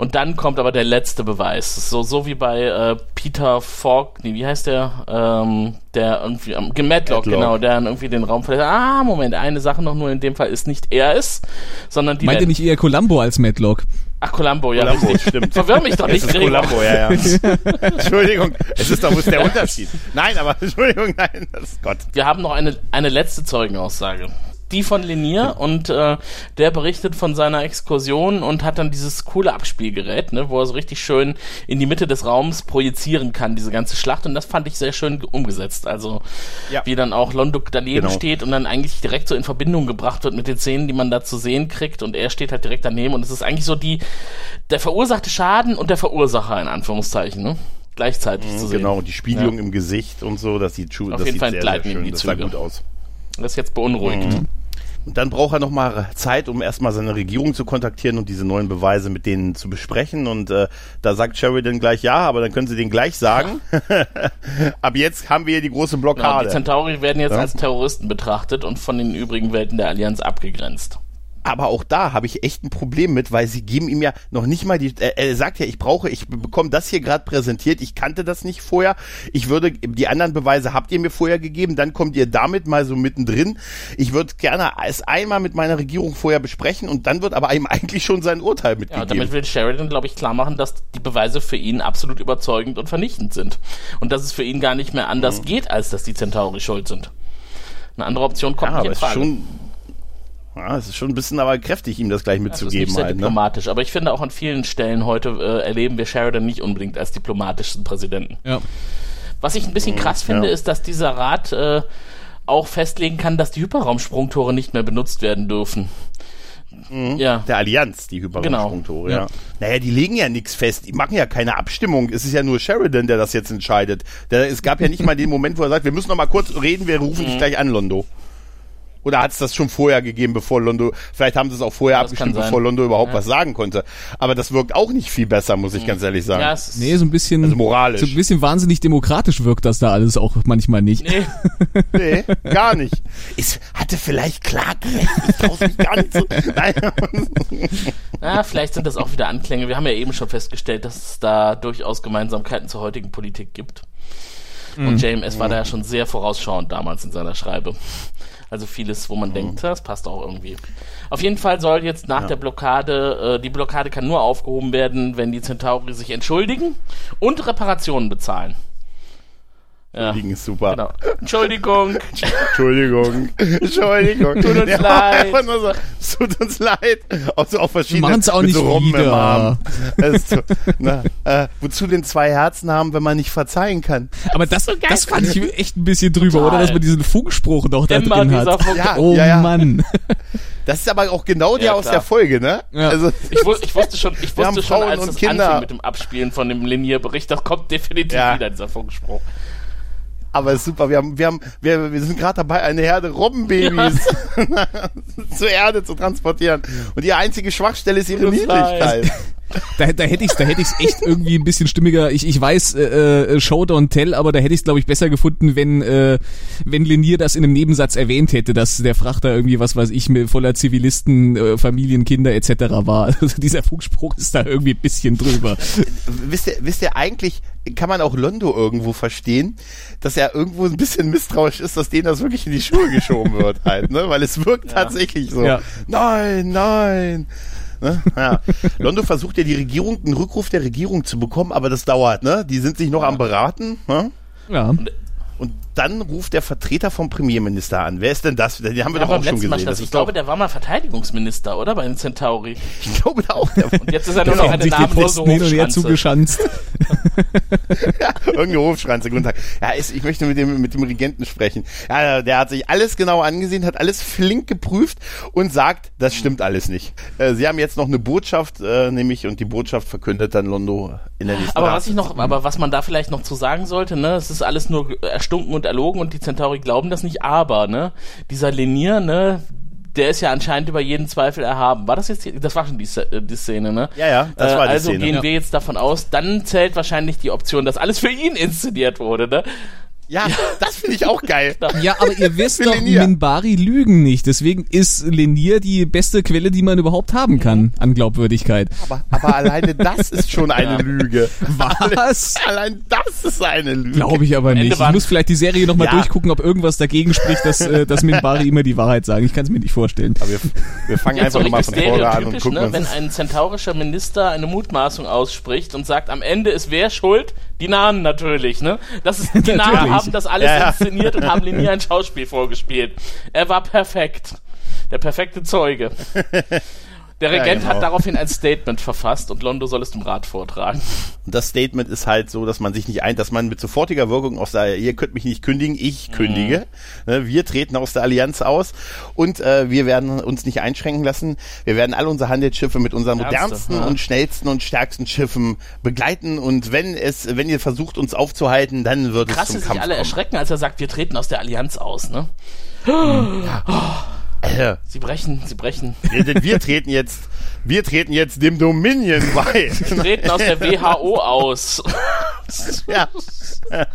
Und dann kommt aber der letzte Beweis. So, so wie bei äh, Peter Falk, nee, wie heißt der? Ähm, der irgendwie, ähm, Matlock, genau, der dann irgendwie den Raum verlässt. Ah, Moment, eine Sache noch nur in dem Fall ist nicht er ist, sondern die. Meint ihr nicht eher Columbo als Matlock? Ach, Columbo, ja, Columbo, richtig. stimmt. Verwirr mich doch nicht, es ist Columbo, ja, ja. [laughs] Entschuldigung, es ist doch, wo ist der Unterschied? Nein, aber [laughs] Entschuldigung, nein, das ist Gott. Wir haben noch eine, eine letzte Zeugenaussage die von Linier und äh, der berichtet von seiner Exkursion und hat dann dieses coole Abspielgerät, ne, wo er so richtig schön in die Mitte des Raums projizieren kann, diese ganze Schlacht und das fand ich sehr schön umgesetzt. Also ja. wie dann auch Londuk daneben genau. steht und dann eigentlich direkt so in Verbindung gebracht wird mit den Szenen, die man da zu sehen kriegt und er steht halt direkt daneben und es ist eigentlich so die der verursachte Schaden und der Verursacher in Anführungszeichen, ne? gleichzeitig mhm, zu sehen. Genau, die Spiegelung ja. im Gesicht und so, das sieht, Auf das jeden sieht Fall sehr, sehr schön, die das Züge. sah gut aus. Das ist jetzt beunruhigt. Mhm. Und dann braucht er nochmal Zeit, um erstmal seine Regierung zu kontaktieren und diese neuen Beweise mit denen zu besprechen. Und äh, da sagt Sheridan gleich ja, aber dann können sie den gleich sagen. [laughs] Ab jetzt haben wir hier die große Genau, Blockade. die Centauri werden jetzt Ja. als Terroristen betrachtet und von den übrigen Welten der Allianz abgegrenzt. Aber auch da habe ich echt ein Problem mit, weil sie geben ihm ja noch nicht mal die. Er, er sagt ja, ich brauche, ich bekomme das hier gerade präsentiert. Ich kannte das nicht vorher. Ich würde die anderen Beweise habt ihr mir vorher gegeben. Dann kommt ihr damit mal so mittendrin. Ich würde gerne es einmal mit meiner Regierung vorher besprechen und dann wird aber ihm [laughs] eigentlich schon sein Urteil Ja, mitgegeben. damit will Sheridan, glaube ich, klar machen, dass die Beweise für ihn absolut überzeugend und vernichtend sind. Und dass es für ihn gar nicht mehr anders geht, als dass die Centauri schuld sind. Eine andere Option kommt ja, nicht in Frage. schon. Ja, es ist schon ein bisschen aber kräftig, ihm das gleich das ist nicht mitzugeben sehr halt. Ne? diplomatisch. Aber ich finde auch an vielen Stellen heute äh, erleben wir Sheridan nicht unbedingt als diplomatischsten Präsidenten. Ja. Was ich ein bisschen krass finde, ist, dass dieser Rat äh, auch festlegen kann, dass die Hyperraumsprungtore nicht mehr benutzt werden dürfen. Ja. Der Allianz, die Hyperraumsprungtore, Genau. ja. Naja, die legen ja nichts fest, die machen ja keine Abstimmung. Es ist ja nur Sheridan, der das jetzt entscheidet. Der, es gab ja nicht mal den Moment, wo er sagt, wir müssen noch mal kurz reden, wir rufen Mhm. dich gleich an, Londo. Oder hat es das schon vorher gegeben, bevor Londo, vielleicht haben sie es auch vorher Das abgestimmt, bevor Londo überhaupt Ja. was sagen konnte. Aber das wirkt auch nicht viel besser, muss ich ganz ehrlich sagen. Ja, es Nee, so ein bisschen, Also moralisch. so ein bisschen wahnsinnig demokratisch wirkt das da alles auch manchmal nicht. nee, [laughs] Nee, gar nicht. Ich hatte vielleicht Clark recht, ich trau's mich gar nicht zu. [laughs] Nein. ja, vielleicht sind das auch wieder Anklänge. Wir haben ja eben schon festgestellt, dass es da durchaus Gemeinsamkeiten zur heutigen Politik gibt. Und JMS war da ja schon sehr vorausschauend damals in seiner Schreibe. Also vieles, wo man denkt, das passt auch irgendwie. Auf jeden Fall soll jetzt nach der Blockade, äh, die Blockade kann nur aufgehoben werden, wenn die Centauri sich entschuldigen und Reparationen bezahlen. Ja, Entschuldigung, ist super. genau. Entschuldigung. Entschuldigung. [laughs] Entschuldigung. Tut uns Ja, leid. So, es tut uns leid. Auch so auf verschiedene machen's auch nicht so im wieder. Arm. Das ist so, na, äh, wozu denn zwei Herzen haben, wenn man nicht verzeihen kann? Aber das, das fand ich echt ein bisschen drüber, Total. oder? Dass man diesen Funkspruch noch da Immer drin hat. Ja, Oh ja, ja. Mann. Das ist aber auch genau der Ja, aus der Folge, ne? Ja. Also, Ich, wu ich wusste schon, ich Wir haben wusste schon, als es Kinder. anfing mit dem Abspielen von dem Linierbericht, das kommt definitiv Ja. wieder, dieser Funkspruch. Aber ist super. Wir haben, wir haben, wir, wir sind gerade dabei, eine Herde Robbenbabys [laughs] zur Erde zu transportieren. Und die einzige Schwachstelle ist ihre. Niedrigkeit. Da, da hätte ich's, da hätte ich's echt irgendwie ein bisschen stimmiger. Ich, ich weiß, äh, äh, Show don't tell, aber da hätte ich's glaube ich besser gefunden, wenn äh, wenn Lenier das in einem Nebensatz erwähnt hätte, dass der Frachter irgendwie was weiß ich mit voller Zivilisten, äh, Familien, Kinder etc. war. [laughs] Also dieser Funkspruch ist da irgendwie ein bisschen drüber. wisst ihr, wisst ihr, eigentlich kann man auch Londo irgendwo verstehen, dass er irgendwo ein bisschen misstrauisch ist, dass denen das wirklich in die Schuhe geschoben wird halt, ne? Weil es wirkt tatsächlich so. Ja. Nein, nein. Ne? Ja. Londo versucht ja die Regierung, einen Rückruf der Regierung zu bekommen, aber das dauert, ne? Die sind sich noch am beraten, ne? Ja. Und dann ruft der Vertreter vom Premierminister an. Wer ist denn das? Den haben wir Ja, doch auch schon gesehen. Das Ich glaube, doch, der war mal Verteidigungsminister, oder? Bei den Centauri. [laughs] ich glaube da auch der Und jetzt ist er nur noch eine namenlose Hofschranze. zugeschanzt. [laughs] Irgendeine Hofschranze, guten Tag. Ja, ist, ich möchte mit dem, mit dem Regenten sprechen. Ja, der hat sich alles genau angesehen, hat alles flink geprüft und sagt, das stimmt alles nicht. Äh, sie haben jetzt noch eine Botschaft, äh, nämlich, und die Botschaft verkündet dann Londo in der nächsten Aber was ich noch, aber was man da vielleicht noch zu sagen sollte, ne, es ist alles nur erstunken und erlogen und die Centauri glauben das nicht, aber, ne, dieser Lenier, ne, der ist ja anscheinend über jeden Zweifel erhaben. War das jetzt, die, das war schon die, äh, die Szene, ne? Ja, ja, das äh, war die also Szene. gehen Ja. wir jetzt davon aus, dann zählt wahrscheinlich die Option, dass alles für ihn inszeniert wurde, ne? Ja, das finde ich auch geil. [laughs] Ja, aber ihr wisst doch, Lenier. Minbari lügen nicht. Deswegen ist Lenier die beste Quelle, die man überhaupt haben kann an Glaubwürdigkeit. Aber, aber alleine das ist schon [laughs] eine Lüge. Was? [laughs] Allein das ist eine Lüge. Glaube ich aber nicht. Ich muss vielleicht die Serie nochmal Ja. durchgucken, ob irgendwas dagegen spricht, dass, äh, dass Minbari immer die Wahrheit sagen. Ich kann es mir nicht vorstellen. Aber wir, wir fangen Jetzt so einfach mal richtig von vorne an und gucken ne? wenn ein zentaurischer Minister eine Mutmaßung ausspricht und sagt, am Ende ist wer schuld? Die Nahen natürlich, ne? Das ist, [laughs] die Natürlich. haben das alles ja. inszeniert und haben [laughs] Linier ein Schauspiel vorgespielt. Er war perfekt. Der perfekte Zeuge. [laughs] Der Ja, Regent genau. hat daraufhin ein Statement verfasst und Londo soll es dem Rat vortragen. Und das Statement ist halt so, dass man sich nicht ein, dass man mit sofortiger Wirkung aus der, ihr könnt mich nicht kündigen, ich kündige. Ne, Wir treten aus der Allianz aus und äh, wir werden uns nicht einschränken lassen. Wir werden all unsere Handelsschiffe mit unseren Ernste, modernsten ja. und schnellsten und stärksten Schiffen begleiten. Und wenn es, wenn ihr versucht, uns aufzuhalten, dann wird Krass, es zum dass sich Kampf alle erschrecken, als er sagt, wir treten aus der Allianz aus, ne? Äh, [coughs] Sie brechen, sie brechen. wir, denn wir treten jetzt, wir treten jetzt dem Dominion bei. Treten aus der WHO aus. ja. [laughs]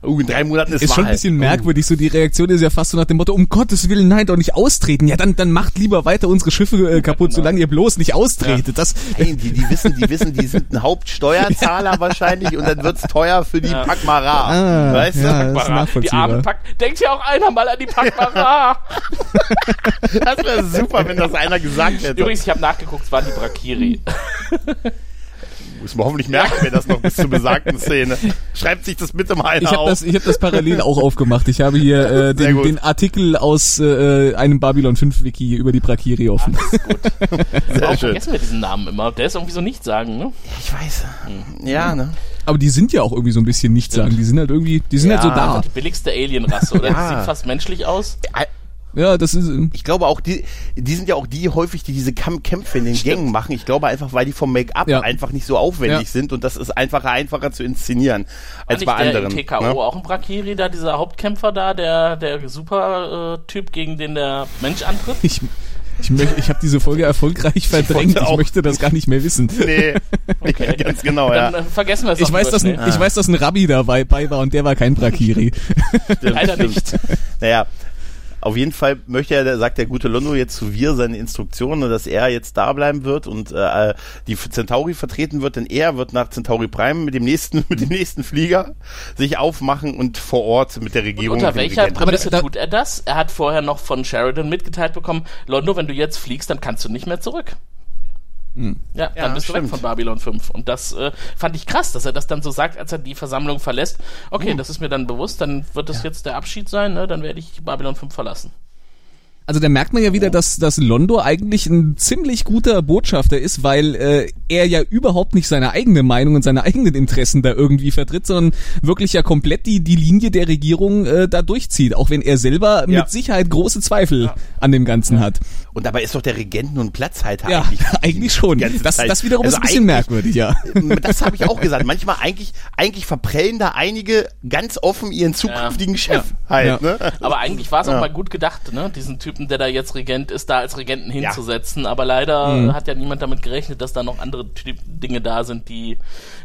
Uh, in drei Monaten ist, Ist schon ein bisschen merkwürdig, so die Reaktion ist ja fast so nach dem Motto, um Gottes Willen, nein, doch nicht austreten. Ja, dann, dann macht lieber weiter unsere Schiffe äh, kaputt, genau. solange ihr bloß nicht austretet. Das, Nein, die, die wissen, die wissen, die sind ein Hauptsteuerzahler [laughs] wahrscheinlich und dann wird's teuer für die Ja. Pakmara. Ah, weißt du? ja. Das ist Pakmara. Die armen Pack. Denkt ja auch einer mal an die Pakmara. Das wäre super, wenn das einer gesagt hätte. Übrigens, ich habe nachgeguckt, es waren die Brakiri. [laughs] Muss man hoffentlich merken, wer das noch bis zur besagten Szene. Schreibt sich das bitte mal einer ich habe auf. das, ich hab das parallel auch aufgemacht. Ich habe hier äh, Sehr den, gut. den Artikel aus äh, einem Babylon 5 Wiki über die Brakiri offen. [laughs] Sehr Warum schön. vergessen wir diesen Namen immer? Der ist irgendwie so nicht sagen, ne? Ich weiß. Ja, ne? Aber die sind ja auch irgendwie so ein bisschen nicht sagen. Die sind halt irgendwie, die sind Ja, halt so da. Die billigste Alienrasse, oder? Ja. Die sieht fast menschlich aus. Ja, das ist. äh, Ich glaube auch, die, die sind ja auch die häufig, die diese Kamp Kämpfe in den Gängen machen. Ich glaube einfach, weil die vom Make-up Ja. einfach nicht so aufwendig Ja. sind und das ist einfacher, einfacher zu inszenieren als War bei nicht anderen. Der TKO ne? auch ein Brakiri, da dieser Hauptkämpfer da, der, der super äh, Typ, gegen den der Mensch antritt. Ich, ich, möchte, ich habe diese Folge erfolgreich verdrängt. Ich auch- möchte das gar nicht mehr wissen. Nee, [laughs] ganz genau, ja. Dann äh, vergessen wir es Ich weiß, dass ein, ich weiß, dass ein Rabbi dabei bei war und der war kein Brakiri. [laughs] Leider nicht. Naja, auf jeden Fall möchte er, sagt der gute Londo jetzt zu Wir seine Instruktionen, dass er jetzt da bleiben wird und äh, die Centauri vertreten wird, denn er wird nach Centauri Prime mit dem nächsten, [laughs] mit dem nächsten Flieger sich aufmachen und vor Ort mit der Regierung. Unter mit dem welcher Prämisse tut er das? Er hat vorher noch von Sheridan mitgeteilt bekommen, Londo, wenn du jetzt fliegst, dann kannst du nicht mehr zurück. Ja, dann Ja, bist du weg stimmt. von Babylon 5. Und das äh, fand ich krass, dass er das dann so sagt, als er die Versammlung verlässt. Okay, das ist mir dann bewusst, dann wird das jetzt der Abschied sein, ne? dann werde ich Babylon 5 verlassen. Also da merkt man ja wieder, dass, dass Londo eigentlich ein ziemlich guter Botschafter ist, weil äh, er ja überhaupt nicht seine eigene Meinung und seine eigenen Interessen da irgendwie vertritt, sondern wirklich ja komplett die, die Linie der Regierung äh, da durchzieht, auch wenn er selber Ja. mit Sicherheit große Zweifel an dem Ganzen hat. Und dabei ist doch der Regent nun Platzhalter Ja, eigentlich. [laughs] eigentlich schon. Das, das wiederum Also ist ein bisschen merkwürdig, ja. [laughs] Das habe ich auch gesagt. [laughs] Manchmal eigentlich, eigentlich verprellen da einige ganz offen ihren zukünftigen Chef halt. Ja. Ne? Aber eigentlich war es auch Ja. mal gut gedacht, ne? diesen Typen, der da jetzt Regent ist, da als Regenten hinzusetzen. Aber leider Mhm. hat ja niemand damit gerechnet, dass da noch andere Dinge da sind, die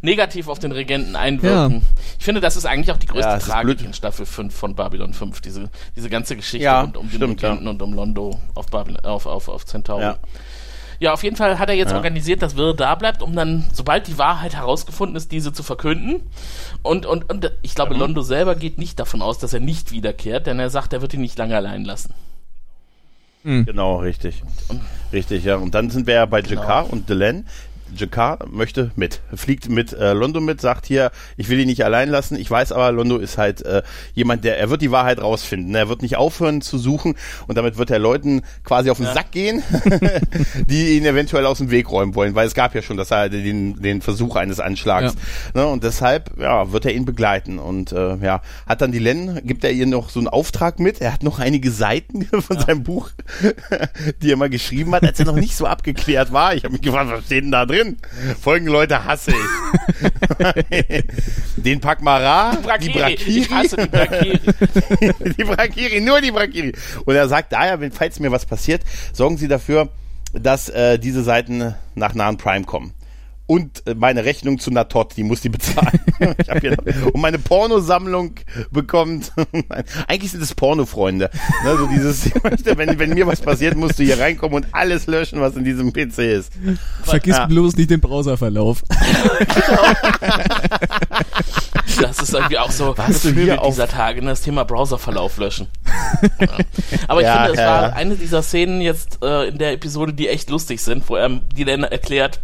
negativ auf den Regenten einwirken. Ich finde, das ist eigentlich auch die größte Ja, Tragik in Staffel 5 von Babylon 5, diese, diese ganze Geschichte Ja, rund um den stimmt, ja. Regenten und um Londo auf, Babylon, auf, auf, auf Centauri. Ja. Ja, auf jeden Fall hat er jetzt organisiert, dass Wirr da bleibt, um dann, sobald die Wahrheit herausgefunden ist, diese zu verkünden. Und, und, und ich Mhm. glaube, Londo selber geht nicht davon aus, dass er nicht wiederkehrt, denn er sagt, er wird ihn nicht lange allein lassen. Genau, richtig. Richtig, ja. Und dann sind wir ja bei Jakar und Delenn. Jakar möchte mit, fliegt mit äh, Londo mit, sagt hier, ich will ihn nicht allein lassen. Ich weiß aber, Londo ist halt äh, jemand, der, er wird die Wahrheit rausfinden. Er wird nicht aufhören zu suchen und damit wird er Leuten quasi auf den Sack gehen, [laughs] die ihn eventuell aus dem Weg räumen wollen, weil es gab ja schon das, äh, den, den Versuch eines Anschlags. Ne? Und deshalb ja, wird er ihn begleiten und äh, ja, hat dann die Len, gibt er ihr noch so einen Auftrag mit. Er hat noch einige Seiten [laughs] von seinem Buch, [laughs] die er mal geschrieben hat, als er noch nicht so abgeklärt war. Ich habe mich gefragt, was steht denn da drin? Folgende Leute hasse ich. [laughs] Den Pakmara, die Brakiri, Ich hasse die Brakiri. [laughs] die Brakiri, nur die Brakiri. Und er sagt daher, falls mir was passiert, sorgen Sie dafür, dass äh, diese Seiten nach Nahen Prime kommen. Und äh, meine Rechnung zu Natot, die muss die bezahlen. [laughs] [laughs] ich hab hier noch, und meine Pornosammlung bekommt. [laughs] Eigentlich sind es Pornofreunde. Ne, so dieses, wenn, wenn mir was passiert, musst du hier reinkommen und alles löschen, was in diesem PC ist. Vergiss Ja. bloß nicht den Browserverlauf. Das ist irgendwie auch so Was du Gefühl hier auf- dieser Tage, ne, das Thema Browserverlauf löschen. Ja. Aber ich Ja, finde, es ja, war eine dieser Szenen jetzt äh, in der Episode, die echt lustig sind, wo er die dann erklärt,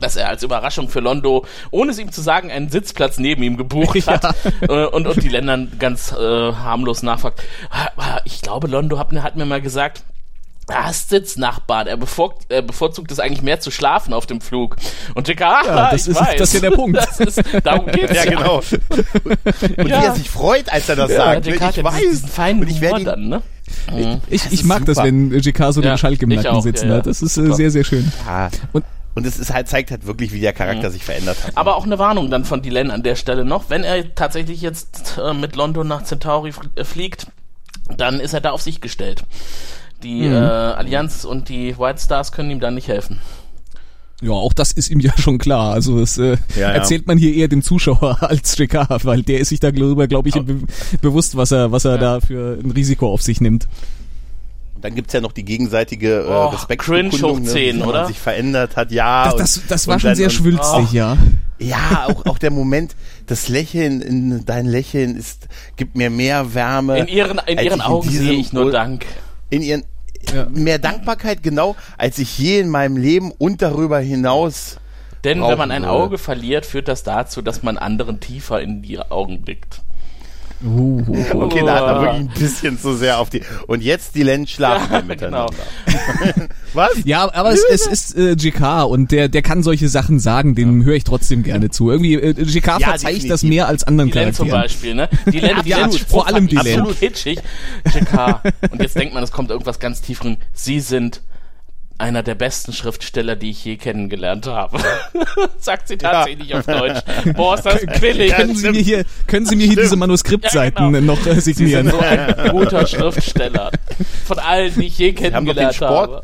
dass er als Überraschung für Londo, ohne es ihm zu sagen, einen Sitzplatz neben ihm gebucht [laughs] hat äh, und, und die Ländern ganz äh, harmlos nachfragt. "Ah, Ich glaube, Londo hat, hat mir mal gesagt, er hasst Sitznachbarn. Er bevorzugt, er bevorzugt es eigentlich mehr zu schlafen auf dem Flug. Und Dicker, ah, Ja, das ich ist- weiß. das ist ja der Punkt. [laughs] Das ist, darum geht's Ja, genau. [laughs] Und Ja. wie er sich freut, als er das Ja, sagt. Karte Ich weiß. feinen und ich werde dann, ne? Ich, Das ich ist mag das, super. wenn JK so Ja, den Schalk im ich Nacken sitzen ja, ja. hat. Das ist äh, Super. sehr, sehr schön. Ja. Und- Und es ist halt, zeigt halt wirklich, wie der Charakter sich verändert hat. Aber auch eine Warnung dann von Dylan an der Stelle noch. Wenn er tatsächlich jetzt äh, mit London nach Centauri äh, fliegt, dann ist er da auf sich gestellt. Die äh, Allianz und die White Stars können ihm da nicht helfen. Ja, auch das ist ihm ja schon klar. Also das äh, Ja, ja. erzählt man hier eher dem Zuschauer [laughs] als JK, weil der ist sich darüber, glaube ich, be bewusst, was er, was er da für ein Risiko auf sich nimmt. Dann gibt's ja noch die gegenseitige äh, Oh, cringe hoch 10, wie man oder? sich verändert hat. Ja, Das, und- das, das war und schon dann- sehr und- schwülstig, oh. ja. Ja, auch, auch der Moment, das Lächeln, in dein Lächeln ist, gibt mir mehr Wärme. In ihren, in ihren Augen diesem sehe ich nur Dank. In ihren, Ja. mehr Dankbarkeit, genau, als ich je in meinem Leben und darüber hinaus. Denn wenn man ein würde. Auge verliert, führt das dazu, dass man anderen tiefer in die Augen blickt. Uh, Okay, da hat er wirklich ein bisschen zu sehr auf die. Und jetzt die Len schlafen Ja, wir [laughs] miteinander. genau. [laughs] Was? Ja, aber es, es ist äh, GK und der, der kann solche Sachen sagen, dem höre ich trotzdem gerne zu. Irgendwie, äh, GK Ja, verzeiht definitiv. das mehr als anderen Die Len zum Charakteren. Beispiel, ne? Die [laughs] Len, die Ja, Len vor allem die Len. Absolut kitschig. JK. Und jetzt denkt man, es kommt irgendwas ganz tieferen. Sie sind einer der besten Schriftsteller, die ich je kennengelernt habe. [laughs] Sagt sie tatsächlich auf Deutsch. Boah, ist das quillig. Können Sie mir hier, können Sie mir hier diese Manuskriptseiten Ja, genau. noch äh, Sie signieren? sind so ein guter Schriftsteller. [laughs] Von allen, die ich je kennengelernt habe.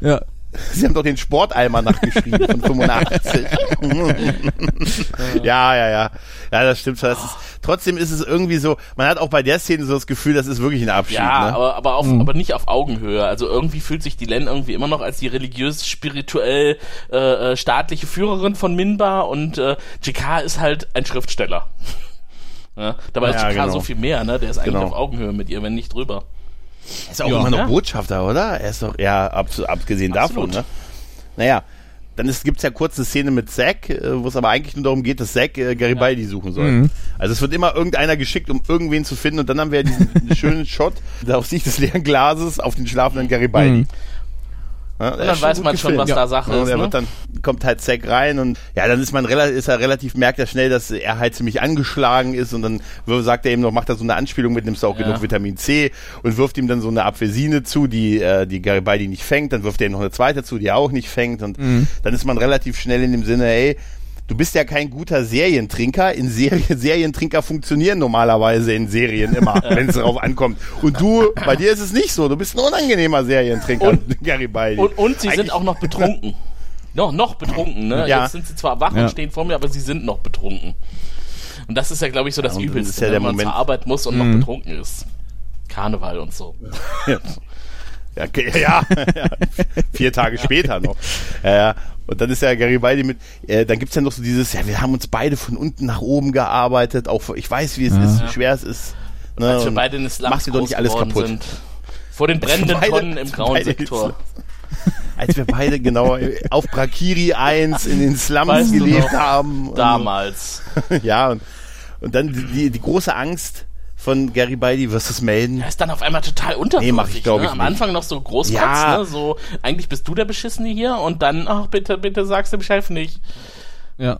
Ja. [laughs] Sie haben doch den Sportalmanach geschrieben von 85. [laughs] ja, ja, ja. Ja, das stimmt. schon. Das ist, trotzdem ist es irgendwie so, man hat auch bei der Szene so das Gefühl, das ist wirklich ein Abschied. Ja, ne? aber, aber, auf, Mhm. aber nicht auf Augenhöhe. Also irgendwie fühlt sich die Len irgendwie immer noch als die religiös-spirituell äh, äh, staatliche Führerin von Minbar und äh, JK ist halt ein Schriftsteller. [laughs] ja, dabei ist Ja, JK genau. so viel mehr, ne? Der ist eigentlich Genau. auf Augenhöhe mit ihr, wenn nicht drüber. Er ist auch Ja. immer noch Ja. Botschafter, oder? Er ist doch, ja, abgesehen Absolut. davon, ne? Naja, dann ist, gibt's ja kurz eine Szene mit Zack, äh, wo es aber eigentlich nur darum geht, dass Zack äh, Garibaldi suchen soll. Mhm. Also es wird immer irgendeiner geschickt, um irgendwen zu finden und dann haben wir diesen [laughs] schönen Shot da auf Sicht des leeren Glases auf den schlafenden Garibaldi. Mhm. Ja, Und dann weiß man schon, was da Sache und ist. Ne? wird dann kommt halt Zack rein und ja, dann ist man relativ, ist er relativ, merkt er schnell, dass er halt ziemlich angeschlagen ist und dann sagt er ihm noch, macht er so eine Anspielung mit, nimmst du auch Ja. genug Vitamin C und wirft ihm dann so eine Apfelsine zu, die, äh, die Garibaldi nicht fängt, dann wirft er ihm noch eine zweite zu, die er auch nicht fängt und Mhm. dann ist man relativ schnell in dem Sinne, ey, Du bist ja kein guter Serientrinker. In Serie, [laughs] Serientrinker funktionieren normalerweise in Serien immer, [laughs] wenn es darauf ankommt. Und du, bei dir ist es nicht so. Du bist ein unangenehmer Serientrinker, Und- [laughs] Garibaldi. Und, und sie Eigentlich- sind auch noch betrunken. noch, noch betrunken, ne? Ja. Jetzt sind sie zwar wach Ja. und stehen vor mir, aber sie sind noch betrunken. Und das ist ja, glaube ich, so das das Übelste, ist ja wenn man Moment- zur Arbeit muss und noch betrunken ist. Karneval und so. Ja, ja, okay, ja, [laughs] ja. vier Tage später noch. Ja, ja. Und dann ist ja Garibaldi mit, äh, dann gibt's ja noch so dieses, ja, wir haben uns beide von unten nach oben gearbeitet, auch ich weiß, wie es ist, wie schwer es ist. Ne, Als wir und beide in den Slums mach dir doch nicht alles kaputt. Sind. Vor den brennenden Beide- Tonnen im grauen Sektor. [laughs] Als wir beide genau auf Brakiri 1 in den Slums Weißt gelebt haben. und- Damals. [laughs] Ja, und, und dann die, die große Angst von Garibaldi, wirst du es melden? Er ist dann auf einmal total unterwürfig. Nee, mach ich, ne? ich Am nicht. Anfang noch so Großkotz, Ja. ne? So, eigentlich bist du der Beschissene hier und dann, ach bitte, bitte sag's dem Chef nicht. Ja.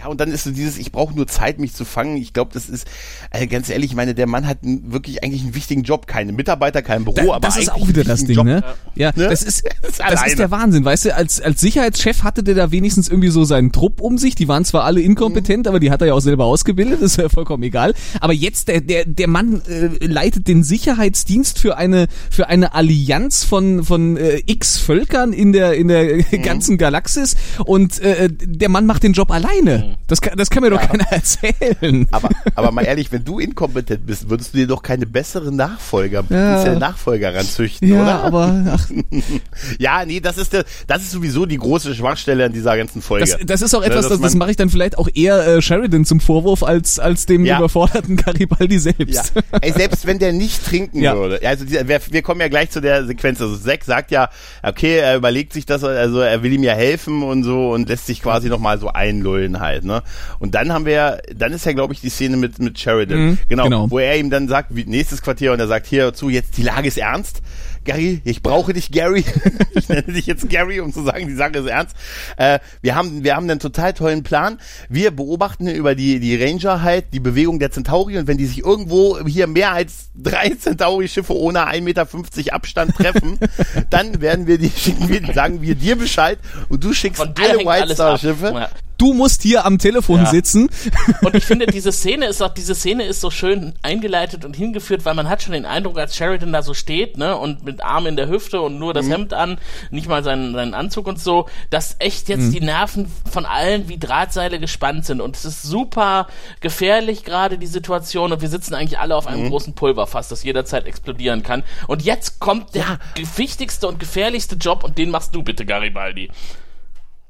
Ja, und dann ist so dieses, ich brauche nur Zeit, mich zu fangen. Ich glaube, das ist, äh, ganz ehrlich, ich meine, der Mann hat einen, wirklich eigentlich einen wichtigen Job. Keine Mitarbeiter, kein Büro, Da, aber das ist auch wieder das Ding, Job. ne? Ja, Ne? [laughs] das ist, Das ist das ist der Wahnsinn, weißt du, als, als Sicherheitschef hatte der da wenigstens irgendwie so seinen Trupp um sich, die waren zwar alle inkompetent, aber die hat er ja auch selber ausgebildet, das [laughs] ist ja vollkommen egal. Aber jetzt, der, der, der Mann äh, leitet den Sicherheitsdienst für eine, für eine Allianz von, von äh, x Völkern in der, in der [laughs] Mhm. ganzen Galaxis und äh, der Mann macht den Job alleine. Das kann, das kann mir doch keiner [laughs] erzählen. Aber, aber mal ehrlich, wenn du inkompetent bist, würdest du dir doch keine bessere Nachfolger, Ja. Nachfolger ranzüchten, ja, oder? aber ach, [laughs] Ja, nee, das ist der, das ist sowieso die große Schwachstelle an dieser ganzen Folge. Das, das ist auch Ne, etwas, dass das, das mache ich dann vielleicht auch eher äh, Sheridan zum Vorwurf als, als dem Ja. überforderten Garibaldi Ja, selbst. ey, selbst wenn der nicht trinken Ja. würde. Also dieser, wir, wir kommen ja gleich zu der Sequenz. Also Zack sagt ja, okay, er überlegt sich das, also er will ihm ja helfen und so und lässt sich quasi nochmal so einlullen halt, ne? Und dann haben wir, dann ist ja, glaube ich, die Szene mit, mit Sheridan. Mhm, genau, genau. Wo er ihm dann sagt, wie, nächstes Quartier und er sagt, hier zu, jetzt die Lage ist ernst. Gary, ich brauche dich, Gary. [laughs] ich nenne dich jetzt Gary, um zu sagen, die Sache ist ernst. Äh, wir haben, wir haben einen total tollen Plan. Wir beobachten über die, die Ranger halt die Bewegung der Centauri und wenn die sich irgendwo hier mehr als drei Centauri-Schiffe ohne 1,50 Meter Abstand treffen, [laughs] dann werden wir die, schicken wir, sagen wir dir Bescheid und du schickst alle White alles Star ab. Schiffe. Ja. du musst hier am Telefon Ja. sitzen. [laughs] Und ich finde, diese Szene ist auch, diese Szene ist so schön eingeleitet und hingeführt, weil man hat schon den Eindruck, als Sheridan da so steht, ne, und mit Arm in der Hüfte und nur das Mhm. Hemd an, nicht mal seinen, seinen Anzug und so, dass echt jetzt Mhm. die Nerven von allen wie Drahtseile gespannt sind. Und es ist super gefährlich gerade die Situation und wir sitzen eigentlich alle auf Mhm. einem großen Pulverfass, das jederzeit explodieren kann. Und jetzt kommt der wichtigste und gefährlichste Job und den machst du bitte, Garibaldi.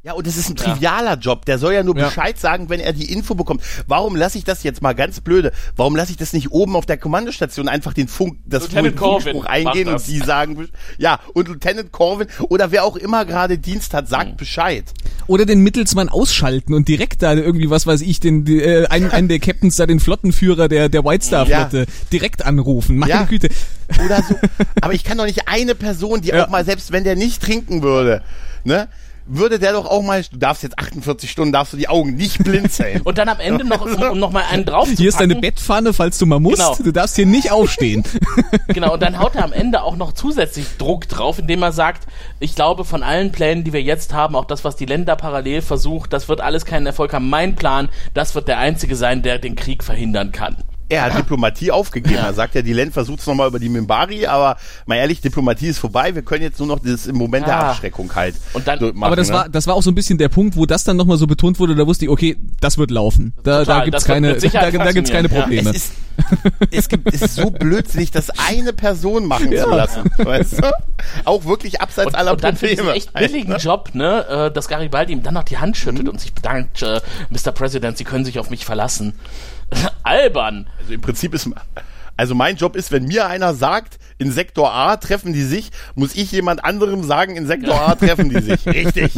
Ja, und es ist ein trivialer Job. Der soll ja nur Ja. Bescheid sagen, wenn er die Info bekommt. Warum lasse ich das jetzt mal ganz blöde? Warum lasse ich das nicht oben auf der Kommandostation einfach den Funk, das Lieutenant Funkspruch eingehen und die sagen, ja, und Lieutenant Corwin oder wer auch immer gerade Dienst hat, sagt Bescheid. Oder den Mittelsmann ausschalten und direkt da irgendwie, was weiß ich, den, äh, einen, einen der Captains da, den Flottenführer der, der White Star Flotte, direkt anrufen. Meine Ja. Güte. Oder so. Aber ich kann doch nicht eine Person, die Ja. auch mal, selbst wenn der nicht trinken würde, ne, würde der doch auch mal, du darfst jetzt 48 Stunden, darfst du die Augen nicht blinzeln. [laughs] Und dann am Ende noch, um, um noch mal einen drauf zu Hier ist deine Bettpfanne, falls du mal musst. Genau. Du darfst hier nicht aufstehen. [laughs] Genau, und dann haut er am Ende auch noch zusätzlich Druck drauf, indem er sagt, ich glaube, von allen Plänen, die wir jetzt haben, auch das, was die Länder parallel versucht, das wird alles keinen Erfolg haben. Mein Plan, das wird der einzige sein, der den Krieg verhindern kann. Er hat [laughs] Diplomatie aufgegeben. Er sagt ja, die Len versucht es nochmal über die Mimbari, aber mal ehrlich, Diplomatie ist vorbei. Wir können jetzt nur noch dieses im Moment der Ah. Abschreckung halt. Und dann- machen, Aber das ne? war, das war auch so ein bisschen der Punkt, wo das dann nochmal so betont wurde, da wusste ich, okay, das wird laufen. Da, Total, da gibt's keine, da, da gibt's keine funktionieren, ja. Probleme. Es ist, es gibt, es ist so [laughs] blödsinnig, das eine Person machen Ja. zu lassen. Weißt du? Auch wirklich abseits Und, aller und dann für diesen Probleme. echt billigen Job, ne, äh, dass Garibaldi ihm dann noch die Hand schüttelt und sich bedankt, äh, Mr. President, Sie können sich auf mich verlassen. Albern. Also im Prinzip ist, also mein Job ist, wenn mir einer sagt, in Sektor A treffen die sich, muss ich jemand anderem sagen, in Sektor A treffen die sich. [laughs] Richtig.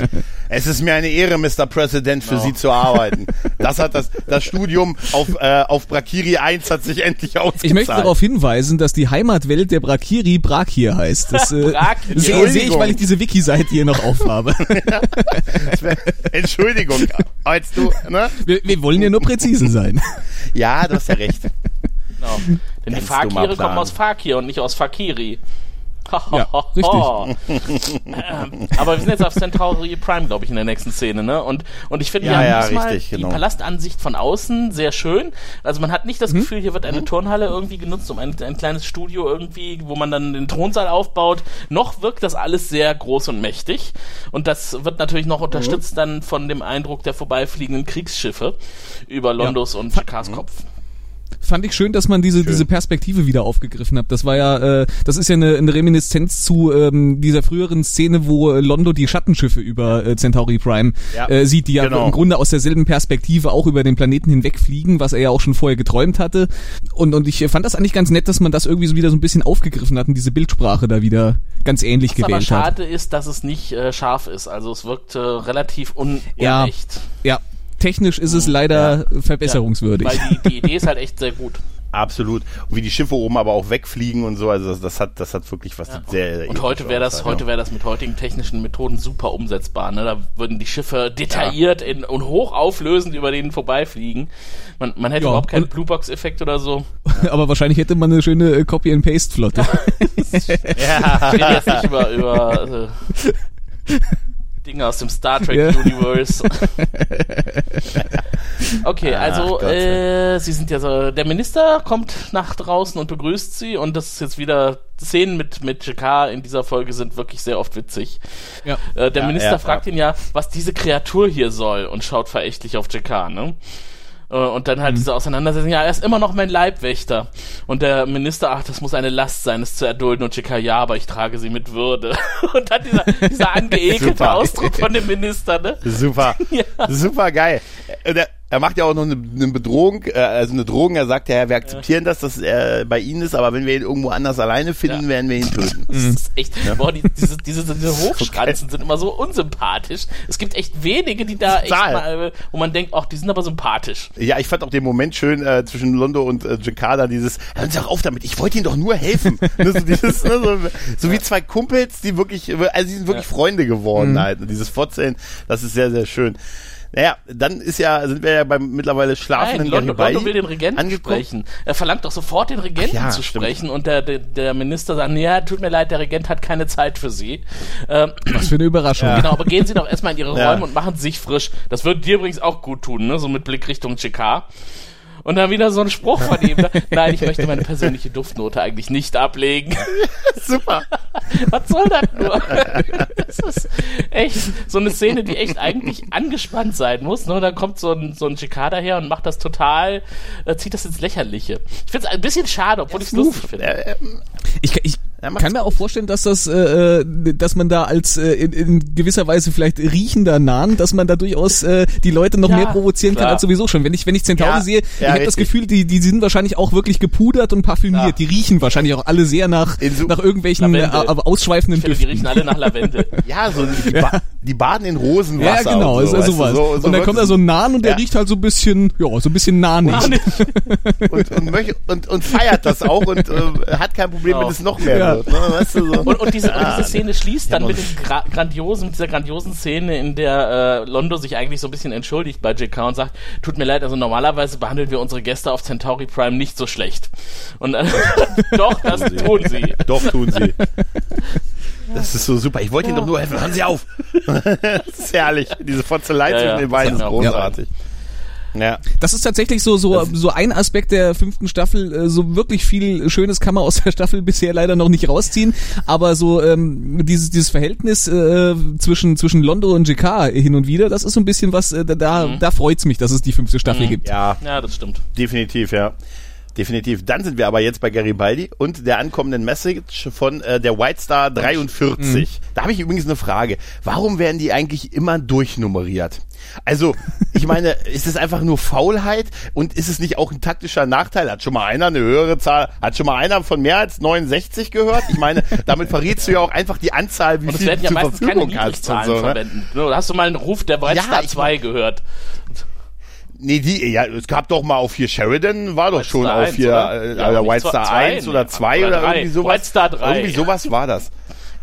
Es ist mir eine Ehre, Mr. President, für Sie zu arbeiten. Das hat das, das Studium auf, äh, auf Brakiri 1 hat sich endlich ausgezahlt. Ich möchte darauf hinweisen, dass die Heimatwelt der Brakiri Brakir heißt. Das äh, sehe seh ich, weil ich diese Wiki-Seite hier noch aufhabe. [laughs] Entschuldigung, als du, ne? wir, wir wollen ja nur präzise sein. Ja, du hast ja recht. Genau. Denn die Fakire kommen aus Fakir und nicht aus Fakiri. Ja, [laughs] Ähm, Aber wir sind jetzt auf Centauri Prime, glaube ich, in der nächsten Szene, ne? Und, und ich finde, Ja, ja, diesmal richtig, die genau. Palastansicht von außen sehr schön. Also man hat nicht Mhm. das Gefühl, hier wird eine Turnhalle irgendwie genutzt, um ein, ein kleines Studio irgendwie, wo man dann den Thronsaal aufbaut. Noch wirkt das alles sehr groß und mächtig. Und das wird natürlich noch unterstützt dann von dem Eindruck der vorbeifliegenden Kriegsschiffe über Londos und Jakars Mhm. Fand ich schön, dass man diese, diese Perspektive wieder aufgegriffen hat. Das war ja, äh, das ist ja eine, eine Reminiszenz zu ähm, dieser früheren Szene, wo äh, Londo die Schattenschiffe über äh, Centauri Prime Ja, äh, sieht, die ja genau. im Grunde aus derselben Perspektive auch über den Planeten hinwegfliegen, was er ja auch schon vorher geträumt hatte. Und, und ich fand das eigentlich ganz nett, dass man das irgendwie so wieder so ein bisschen aufgegriffen hat und diese Bildsprache da wieder ganz ähnlich Was aber gewählt hat. schade ist, dass es nicht äh, scharf ist. Also es wirkt äh, relativ un Ja. unecht. Ja, technisch ist es leider verbesserungswürdig. Weil die, die Idee ist halt echt sehr gut. [laughs] Absolut. Und wie die Schiffe oben aber auch wegfliegen und so, also das, das hat, das hat wirklich was sieht sehr. Und heute wäre das, heute wäre das mit heutigen technischen Methoden super umsetzbar. Ne? Da würden die Schiffe detailliert in, und hochauflösend über denen vorbeifliegen. Man, man hätte Ja, überhaupt keinen Bluebox-Effekt oder so. [laughs] Aber wahrscheinlich hätte man eine schöne äh, Copy-and-Paste-Flotte. [laughs] Ich rede jetzt nicht über, über äh, Dinge aus dem Star Trek Ja. Universe. [laughs] Okay, also äh, sie sind ja so, der Minister kommt nach draußen und begrüßt sie und das ist jetzt wieder Szenen mit mit Jakar in dieser Folge sind wirklich sehr oft witzig. Ja. Äh, der Ja, Minister ja, fragt ja. ihn ja, was diese Kreatur hier soll und schaut verächtlich auf Jakar, ne? Äh, Und dann Mhm. halt diese Auseinandersetzung, ja, er ist immer noch mein Leibwächter. Und der Minister, ach, das muss eine Last sein, es zu erdulden. Und Jakar, ja, aber ich trage sie mit Würde. [laughs] Und dann dieser, dieser angeekelte. Ausdruck von dem Minister, ne? Super, [laughs] Ja. super geil. Und er, er macht ja auch noch eine, eine Bedrohung, äh, also eine Drohung. Er sagt ja, wir akzeptieren das, dass er bei Ihnen ist, aber wenn wir ihn irgendwo anders alleine finden, Ja. werden wir ihn töten. Das ist echt, boah, die, diese, diese, diese [laughs] Hochschranzen sind immer so unsympathisch. Es gibt echt wenige, die da echt mal, äh, wo man denkt, ach, die sind aber sympathisch. Ja, ich fand auch den Moment schön äh, zwischen Londo und äh, Jakarta, dieses, hören Sie doch auf damit, ich wollte Ihnen doch nur helfen. [laughs] ne, so, dieses, ne, so, so wie zwei Kumpels, die wirklich, also die sind wirklich Freunde geworden halt. Und dieses Vorzählen, das ist sehr, sehr schön. Naja, dann ist ja, sind wir ja beim mittlerweile schlafenden Nein, Londo, Londo will den Regenten angekommen. sprechen. Er verlangt doch sofort den Regenten ja, zu stimmt. sprechen und der, der, der Minister sagt, ja, tut mir leid, der Regent hat keine Zeit für Sie. Ähm, Was für eine Überraschung. Genau, aber gehen Sie doch erstmal in Ihre Ja. Räume und machen Sie sich frisch. Das wird dir übrigens auch gut tun, ne? so mit Blick Richtung GK. Und dann wieder so ein Spruch von ihm. ne? Nein, ich möchte meine persönliche Duftnote eigentlich nicht ablegen. [laughs] Super. Was soll das nur? Das ist echt so eine Szene, die echt eigentlich angespannt sein muss. Ne? Und dann kommt so ein, so ein GK daher und macht das total, äh, zieht das ins Lächerliche. Ich finde es ein bisschen schade, obwohl ich es lustig finde. Äh, Ich, ich macht's kann mir auch vorstellen, dass das, äh, äh, dass man da als äh, in, in gewisser Weise vielleicht riechender Nahen, dass man da durchaus äh, die Leute noch Ja, mehr provozieren kann klar. als sowieso schon. Wenn ich wenn ich Centauri Ja, sehe, ja, ich habe das. Gefühl, die die sind wahrscheinlich auch wirklich gepudert und parfümiert. Ja. Die riechen wahrscheinlich auch alle sehr nach so- nach irgendwelchen äh, ausschweifenden Ich finde, die riechen Düften. alle nach Lavendel. [laughs] ja, so die, ba die baden in Ja, Rosenwasser. genau, und ist so, ja du, sowas. so- so und dann kommt da so ein Nahn und der Ja. riecht halt so ein bisschen, ja, so ein bisschen nahnig. und, und, und, und feiert das auch und äh, hat kein Problem, wenn Genau. es noch mehr Ja. wird. Ne? Weißt du, so. Und, und, diese, und Ah, diese Szene schließt dann mit, dem gra grandiosen, mit dieser grandiosen Szene, in der äh, Londo sich eigentlich so ein bisschen entschuldigt bei JK und sagt, tut mir leid, also normalerweise behandeln wir unsere Gäste auf Centauri Prime nicht so schlecht. Und äh, [laughs] doch, das tun sie. Doch, tun sie. [laughs] Das ist so super. Ich wollte Ihnen doch nur helfen. Hören Sie auf. [laughs] das ist herrlich. Diese Fotzelei Ja, zwischen ja, den beiden ist großartig. Ja. Das ist tatsächlich so so so ein Aspekt der fünften Staffel. äh, So wirklich viel Schönes kann man aus der Staffel bisher leider noch nicht rausziehen. Aber so ähm, dieses dieses Verhältnis äh, zwischen zwischen Londo und JK hin und wieder, das ist so ein bisschen was. Äh, da da, da freut's mich, dass es die fünfte Staffel gibt. ja, Ja, das stimmt. definitiv, ja. Definitiv. Dann sind wir aber jetzt bei Garibaldi und der ankommenden Message von äh, der White Star 43. Da habe ich übrigens eine Frage. Warum werden die eigentlich immer durchnummeriert? Also, ich meine, [laughs] ist es einfach nur Faulheit und ist es nicht auch ein taktischer Nachteil? Hat schon mal einer eine höhere Zahl, hat schon mal einer von mehr als 69 gehört? Ich meine, [laughs] damit verrätst du ja auch einfach die Anzahl, wie Und viel werden du ja zur meistens keine Verfügung hast und so. Ne? verwenden. Hast du mal einen Ruf der White Ja, Star ich- 2 gehört? Nee, die, ja, es gab doch mal auf hier Sheridan, war doch White schon Star auf 1, hier, oder? äh, Ja, oder White Star zwei, 1 nee, oder 2 oder oder, irgendwie sowas. White Star 3. Irgendwie sowas war das.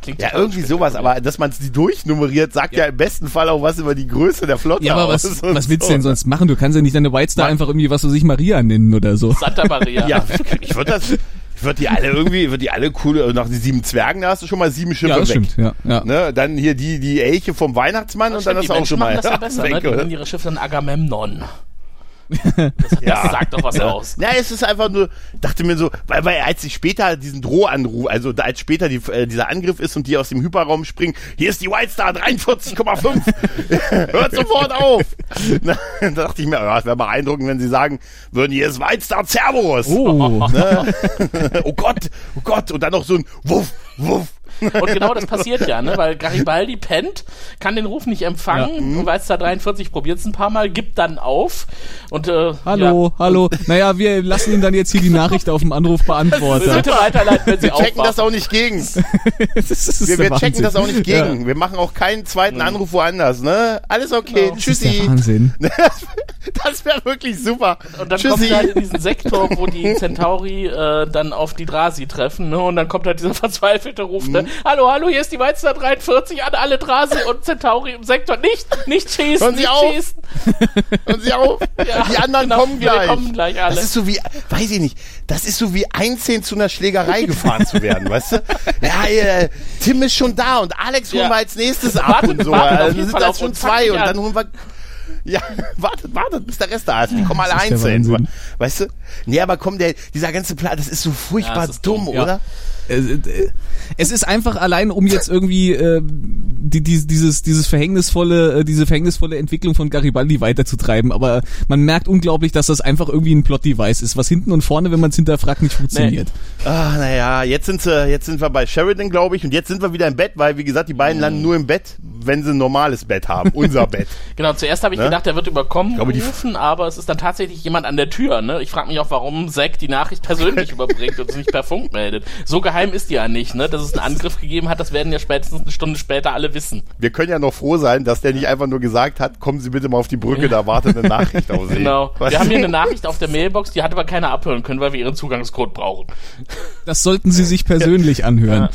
Klingt Ja, irgendwie sowas, aber dass man die durchnummeriert, sagt ja. im besten Fall auch was über die Größe der Flotte Ja, aber was, was willst du so. denn sonst machen? Du kannst ja nicht deine White Star Mann. einfach irgendwie, was weiß ich, Maria nennen oder so. Santa Maria. Ja, ich würde das, ich würde die alle irgendwie, würde die alle cool, nach den sieben Zwergen, da hast du schon mal sieben Schiffe Ja, das weg. stimmt. Ja, ja. Ne, dann hier die, die Elche vom Weihnachtsmann und dann hast du auch schon mal machen das ja [laughs] besser, weg, ne? Die ihre Schiffe dann Agamemnon. Das, [laughs] Ja. sagt doch was aus. Ja, es ist einfach nur, dachte mir so, weil, weil als ich später diesen Drohanruf, also da- als später die, äh, dieser Angriff ist und die aus dem Hyperraum springen, hier ist die White Star 43,5, [laughs] hört sofort auf. Na, da dachte ich mir, ja, es wäre beeindruckend, wenn sie sagen würden, hier ist White Star Cerberus. Oh. [laughs] oh Gott, oh Gott, und dann noch so ein Wuff, Wuff. [laughs] Und genau das passiert ja, ne? Weil Garibaldi pennt, kann den Ruf nicht empfangen und Weißstar 43 probiert es ein paar Mal, gibt dann auf und äh, Hallo, ja, hallo. Naja, wir lassen Ihnen dann jetzt hier die Nachricht auf dem Anrufbeantworter. Bitte weiterleiten, wenn sie Wir checken das auch nicht gegen. [laughs] Wir, wir checken das auch nicht Ja. gegen. Wir machen auch keinen zweiten Anruf woanders, ne? Alles okay. Das ist der Tschüssi. Wahnsinn. [laughs] Das wäre wirklich super. Und dann Tschüssi. kommt halt in diesen Sektor, wo die Centauri äh, dann auf die Drasi treffen, ne? Und dann kommt halt dieser verzweifelte Ruf, ne? Hallo, hallo, hier ist die Weißstar 43 an alle Drasi und Centauri im Sektor. Nicht, nicht schießen, Hören Sie nicht auf. schießen. [laughs] Hören Sie auf. Ja, die anderen genau, kommen gleich. kommen gleich alle. Das ist so wie, weiß ich nicht, das ist so wie einzeln zu einer Schlägerei gefahren zu werden, weißt du? [laughs] Ja, äh, Tim ist schon da und Alex holen Ja. wir als nächstes ab Wartet- und so. wartet auf Also jeden sind Fall das auf schon zwei und an. dann holen wir [laughs] ja, wartet, wartet, bis der Rest da ist. Die kommen alle einzeln. Weißt du? Nee, aber komm, der, dieser ganze Plan, das ist so furchtbar Ja, ist dumm, dumm, ja. oder? Äh, äh, Es ist einfach allein, um jetzt irgendwie äh, die, die, dieses, dieses verhängnisvolle, äh, diese verhängnisvolle Entwicklung von Garibaldi weiterzutreiben. Aber man merkt unglaublich, dass das einfach irgendwie ein Plot-Device ist, was hinten und vorne, wenn man es hinterfragt, nicht funktioniert. Ah, naja, jetzt sind sie, jetzt sind wir bei Sheridan, glaube ich, und jetzt sind wir wieder im Bett, weil, wie gesagt, die beiden landen nur im Bett, wenn sie ein normales Bett haben. Unser Bett. [laughs] Genau, zuerst habe ich Ne? Gedacht, er wird überkommen glaube, die- gerufen, aber es ist dann tatsächlich jemand an der Tür. Ne? Ich frage mich auch, warum Zack die Nachricht persönlich [laughs] überbringt und es nicht per Funk meldet. So geheim ist die ja nicht, ne? dass es einen Angriff gegeben hat, das werden ja spätestens eine Stunde später alle wissen. Wir können ja noch froh sein, dass der nicht einfach nur gesagt hat, kommen Sie bitte mal auf die Brücke, da wartet eine Nachricht auf Sie. Genau. Was? Wir haben hier eine Nachricht auf der Mailbox, die hat aber keiner abhören können, weil wir ihren Zugangscode brauchen. Das sollten Sie sich persönlich anhören.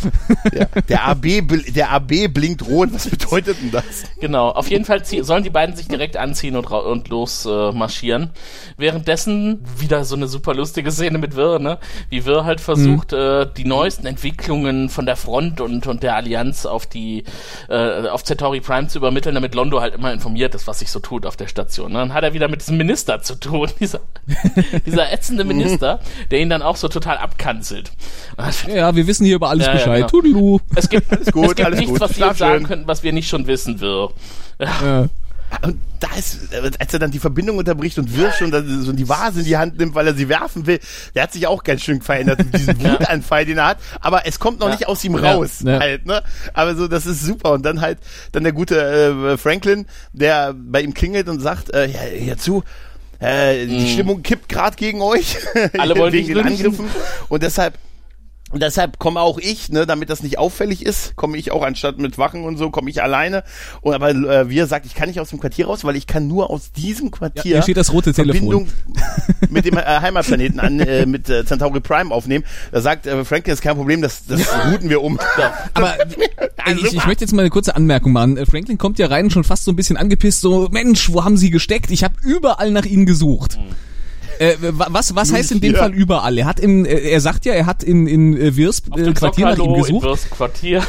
Ja. Der AB, der AB blinkt rot. Was bedeutet denn das? Genau, auf jeden Fall sollen die beiden sich direkt anziehen und, und los äh, marschieren. Währenddessen wieder so eine super lustige Szene mit Wirr, ne? Wie Wirr halt versucht, äh, die neuesten Entwicklungen von der Front und, und der Allianz auf die äh, auf Centauri Prime zu übermitteln, damit Londo halt immer informiert ist, was sich so tut auf der Station. Ne? Dann hat er wieder mit diesem Minister zu tun, [laughs] dieser, dieser ätzende [laughs] Minister, der ihn dann auch so total abkanzelt. Ja, wir wissen hier über alles Ja, ja, Bescheid. genau. Tudelu. Es gibt, gut, es gibt alles nichts, gut. was wir sagen könnten, was wir nicht schon wissen, Wirr. Ja. Und da ist, äh, als er dann die Verbindung unterbricht und Wirsch und dann so die Vase in die Hand nimmt, weil er sie werfen will, der hat sich auch ganz schön verändert mit diesem [laughs] Wutanfall, den er hat. Aber es kommt noch nicht aus ihm raus, Ja. halt, ne? Aber so, das ist super. Und dann halt, dann der gute äh, Franklin, der bei ihm klingelt und sagt, äh, ja, hierzu, äh, die Stimmung kippt gerade gegen euch. Mhm. Alle [laughs] wollen wegen den. Angriffen. Und deshalb und deshalb komme auch ich, ne, damit das nicht auffällig ist, komme ich auch anstatt mit Wachen und so, komme ich alleine. Und aber äh, wie er sagt, ich kann nicht aus dem Quartier raus, weil ich kann nur aus diesem Quartier Ja, hier steht das rote Verbindung [laughs] mit dem äh, Heimatplaneten an, äh, mit äh, Centauri Prime aufnehmen. Da sagt äh, Franklin, ist kein Problem, das, das routen wir um. Aber Also [laughs] ich, ich möchte jetzt mal eine kurze Anmerkung machen. Äh, Franklin kommt ja rein schon fast so ein bisschen angepisst, so, Mensch, wo haben Sie gesteckt? Ich habe überall nach Ihnen gesucht. Äh, wa- was was heißt in dem hier. Fall überall? Er hat in, äh, er sagt ja, er hat in in äh, Wirs Auf äh, Quartier nach ihm Zockerlo in gesucht. Wirrs Quartier.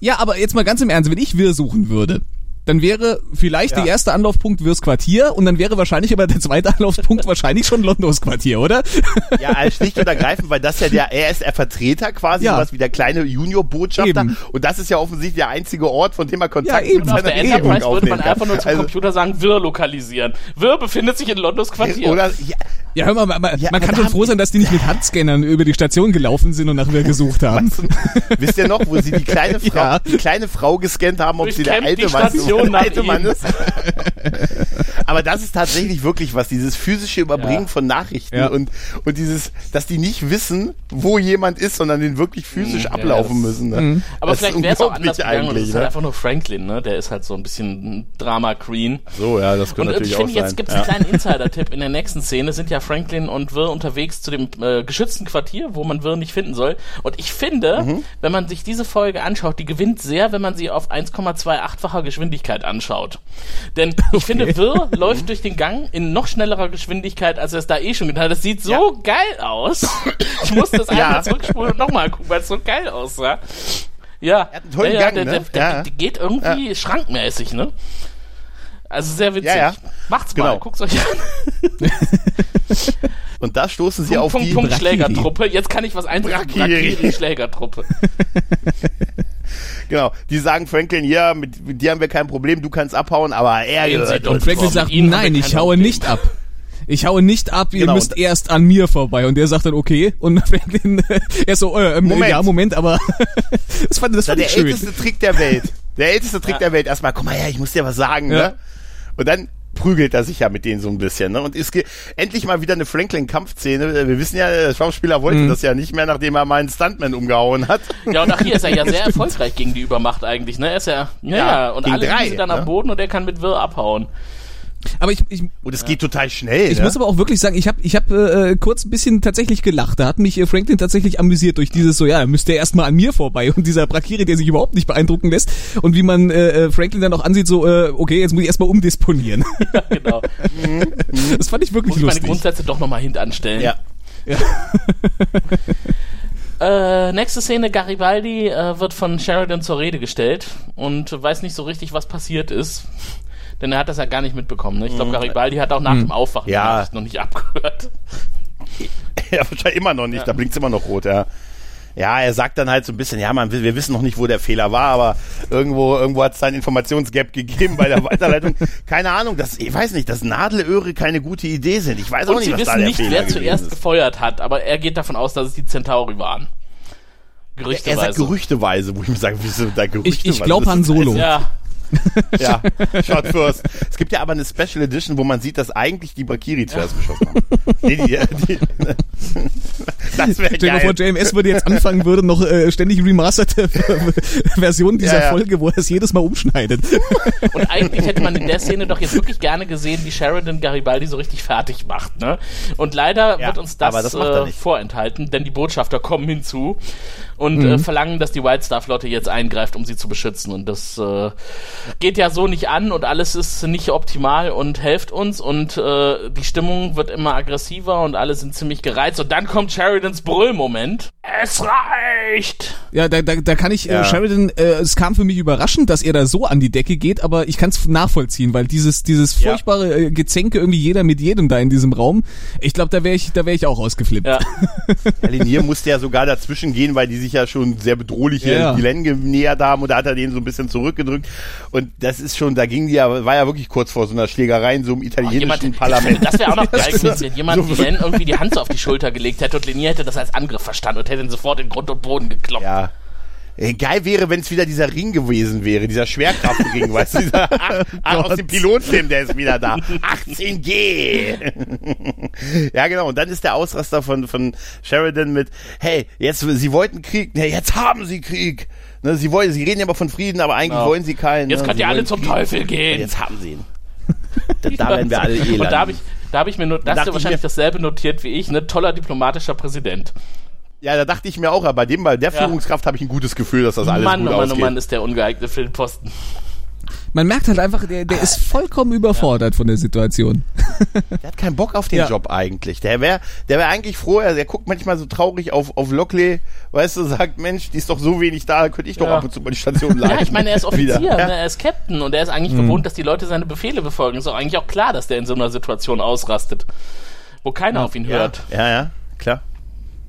Ja, aber jetzt mal ganz im Ernst, wenn ich Wir suchen würde, dann wäre vielleicht Ja. der erste Anlaufpunkt Wirs Quartier und dann wäre wahrscheinlich aber der zweite [laughs] Anlaufpunkt wahrscheinlich schon Londos Quartier, oder? [laughs] Ja, also schlicht und ergreifend, weil das ja der, er ist der Vertreter quasi, Ja. sowas wie der kleine Junior-Botschafter. Eben. Und das ist ja offensichtlich der einzige Ort, von dem er Kontakt Ja, eben. mit seiner der Regierung Enterprise würde man einfach nur zum Also, Computer sagen, Wirr lokalisieren. Wirr befindet sich in Londons Quartier. Oder, ja, Ja, hör mal, man, man Ja, kann schon froh sein, dass die nicht mit Handscannern über die Station gelaufen sind und nach Wir gesucht haben. Weißt du, wisst ihr noch, wo sie die kleine [laughs] Frau, Ja. die kleine Frau gescannt haben, ob sie der alte Mann, Station Nein, du meinst. Aber das ist tatsächlich wirklich was, dieses physische Überbringen Ja. von Nachrichten Ja. und, und dieses, dass die nicht wissen, wo jemand ist, sondern den wirklich physisch ablaufen das- müssen. Ne? Aber Das ist vielleicht wäre es auch anders gegangen eigentlich. ist halt Ne? einfach nur Franklin, ne? Der ist halt so ein bisschen ein Drama-Queen. So, ja, das Und ich finde, jetzt gibt es einen kleinen Insider-Tipp. In der nächsten Szene sind ja Franklin und Wirr unterwegs zu dem äh, geschützten Quartier, wo man Wirr nicht finden soll. Und ich finde, Mhm. wenn man sich diese Folge anschaut, die gewinnt sehr, wenn man sie auf 1,28-facher Geschwindigkeit anschaut. Denn ich [laughs] finde, Wirr läuft durch den Gang in noch schnellerer Geschwindigkeit, als er es da eh schon getan hat. Das sieht so Ja. geil aus. Ich muss das [laughs] einmal Ja. zurückspulen und nochmal gucken, weil es so geil aussah. Ja, ja, ja, Gang, der, ne? der, der, Ja. der geht irgendwie schrankmäßig, ne? Also sehr witzig. Macht's mal, Genau. guckt's euch an. [laughs] Und da stoßen sie Punkt, auf Punkt, die Punkt. Schlägertruppe. Jetzt kann ich was eintragen. Brakiri. [laughs] [laughs] Genau, die sagen Franklin, ja, mit, mit dir haben wir kein Problem, du kannst abhauen, aber er gehört. Und Franklin sagt, nein, ich haue Problem. nicht ab. Ich haue nicht ab, ihr Genau. müsst erst an mir vorbei. Und der sagt dann, okay. Und Franklin, [laughs] er so, äh, ähm, Moment. ja, Moment, aber [laughs] das fand, das Das fand ist ich der schön. älteste Trick der Welt. Der älteste Trick der Welt. Erstmal, komm mal her, ich muss dir was sagen, Ja. ne? Und dann prügelt er sich ja mit denen so ein bisschen, ne? Und es gibt endlich mal wieder eine Franklin-Kampfszene. Wir wissen ja, der Schauspieler wollte Mhm. das ja nicht mehr, nachdem er mal einen Stuntman umgehauen hat. [laughs] Ja, und auch hier ist er ja [laughs] sehr erfolgreich gegen die Übermacht eigentlich, ne? Er ist ja, ja, Ja, ja, und alle drei, sie dann ne? am Boden und er kann mit Wirr abhauen. Aber ich, ich, Und es geht total schnell, ich ne? muss aber auch wirklich sagen, ich habe ich hab, äh, kurz ein bisschen tatsächlich gelacht. Da hat mich äh, Franklin tatsächlich amüsiert durch dieses so, ja, da müsste er erstmal an mir vorbei. Und dieser Brakiri, der sich überhaupt nicht beeindrucken lässt. Und wie man äh, äh, Franklin dann auch ansieht, so, äh, okay, jetzt muss ich erstmal umdisponieren. [laughs] Ja, genau. [laughs] das fand ich wirklich Muss ich meine lustig. Grundsätze doch nochmal hintanstellen. ja. [laughs] Äh, nächste Szene, Garibaldi äh, wird von Sheridan zur Rede gestellt und weiß nicht so richtig, was passiert ist. Denn er hat das ja gar nicht mitbekommen. Ne? Ich glaube, Garibaldi hat auch nach dem Aufwachen Mhm. Ja. noch nicht [laughs] abgehört. Ja, wahrscheinlich immer noch nicht, da blinkt's immer noch rot, ja. Ja, er sagt dann halt so ein bisschen, ja, man, wir wissen noch nicht, wo der Fehler war, aber irgendwo, irgendwo hat es da einen Informationsgap gegeben bei der [laughs] Weiterleitung. Keine Ahnung, das, ich weiß nicht, dass Nadelöhre keine gute Idee sind. Ich weiß auch Und nicht, sie was da wissen der nicht, Fehler wer zuerst ist. gefeuert hat, aber er geht davon aus, dass es die Centauri waren. Er Gerüchteweise. sagt gerüchteweise, wo ich mir sage, wieso da gerüchteweise? Ich, ich glaube Han Solo. Ja, [laughs] Ja, Shot first. Es gibt ja aber eine Special Edition, wo man sieht, dass eigentlich die Bakiri zuerst geschossen haben. Nee, die, die, [laughs] Das wäre Stell dir vor, geil. JMS würde jetzt anfangen, würde noch äh, ständig remasterte [laughs] Versionen dieser Ja, ja. Folge, wo er es jedes Mal umschneidet. Und eigentlich hätte man in der Szene doch jetzt wirklich gerne gesehen, wie Sheridan Garibaldi so richtig fertig macht. Ne? Und leider Ja, wird uns aber das, das äh, vorenthalten, denn die Botschafter kommen hinzu und Mhm. äh, verlangen, dass die White Star Flotte jetzt eingreift, um sie zu beschützen. Und das äh, geht ja so nicht an und alles ist nicht optimal und helft uns und äh, die Stimmung wird immer aggressiver und alle sind ziemlich gereizt. Und dann kommt Sheridans Brüllmoment. Es reicht! Ja, da, da, da kann ich Ja. äh, Sheridan, äh, es kam für mich überraschend, dass er da so an die Decke geht, aber ich kann es nachvollziehen, weil dieses dieses Ja. furchtbare äh, Gezänke irgendwie jeder mit jedem da in diesem Raum, ich glaube, da wäre ich da wäre ich auch ausgeflippt. Ja. [laughs] Ja, Linier musste ja sogar dazwischen gehen, weil die sich ja schon sehr bedrohlich hier Ja. die Len genähert haben und da hat er den so ein bisschen zurückgedrückt. Und das ist schon, da ging die ja, war ja wirklich kurz vor so einer Schlägerei in so einem italienischen Jemand, [laughs] Parlament. Das wäre auch noch geil gewesen, wenn jemand so so Len irgendwie die Hand so auf die Schulter gelegt hätte und Lenier hätte das als Angriff verstanden und hätte ihn sofort in Grund und Boden gekloppt. Ja. Äh, Geil wäre, wenn es wieder dieser Ring gewesen wäre, dieser Schwerkraftring, weißt du, dieser, [laughs] ach, ach, [laughs] aus dem Pilotfilm, der ist wieder da. 18G! [laughs] ja, genau, und dann ist der Ausraster von, von Sheridan mit, hey, jetzt, sie wollten Krieg, ne, jetzt haben sie Krieg. Ne, sie wollen, sie reden ja immer von Frieden, aber eigentlich Genau. wollen sie keinen. Jetzt ne, könnt ihr alle zum Krieg. Teufel gehen. Jetzt haben sie ihn. da, da werden wir alle eh Und da habe ich, da habe ich mir nur, da hast du ich wahrscheinlich dasselbe notiert wie ich, ne? Toller diplomatischer Präsident. Ja, da dachte ich mir auch, aber bei dem, bei der Ja. Führungskraft habe ich ein gutes Gefühl, dass das alles Mann, gut oh Mann, oh ausgeht. Mann, ist der ungeeignete für den Posten. Man merkt halt einfach, der, der ist vollkommen überfordert von der Situation. [laughs] Der hat keinen Bock auf den Ja. Job eigentlich. Der wäre der wär eigentlich froh, er der guckt manchmal so traurig auf, auf Lockley, weißt du, sagt, Mensch, die ist doch so wenig da, könnte ich doch Ja. ab und zu mal die Station leiten. [laughs] Ja, ich meine, er ist [laughs] Offizier. Ja. ne? er ist Captain und er ist eigentlich gewohnt, dass die Leute seine Befehle befolgen. Ist auch eigentlich auch klar, dass der in so einer Situation ausrastet, wo keiner auf ihn Ja, hört. ja, ja, klar.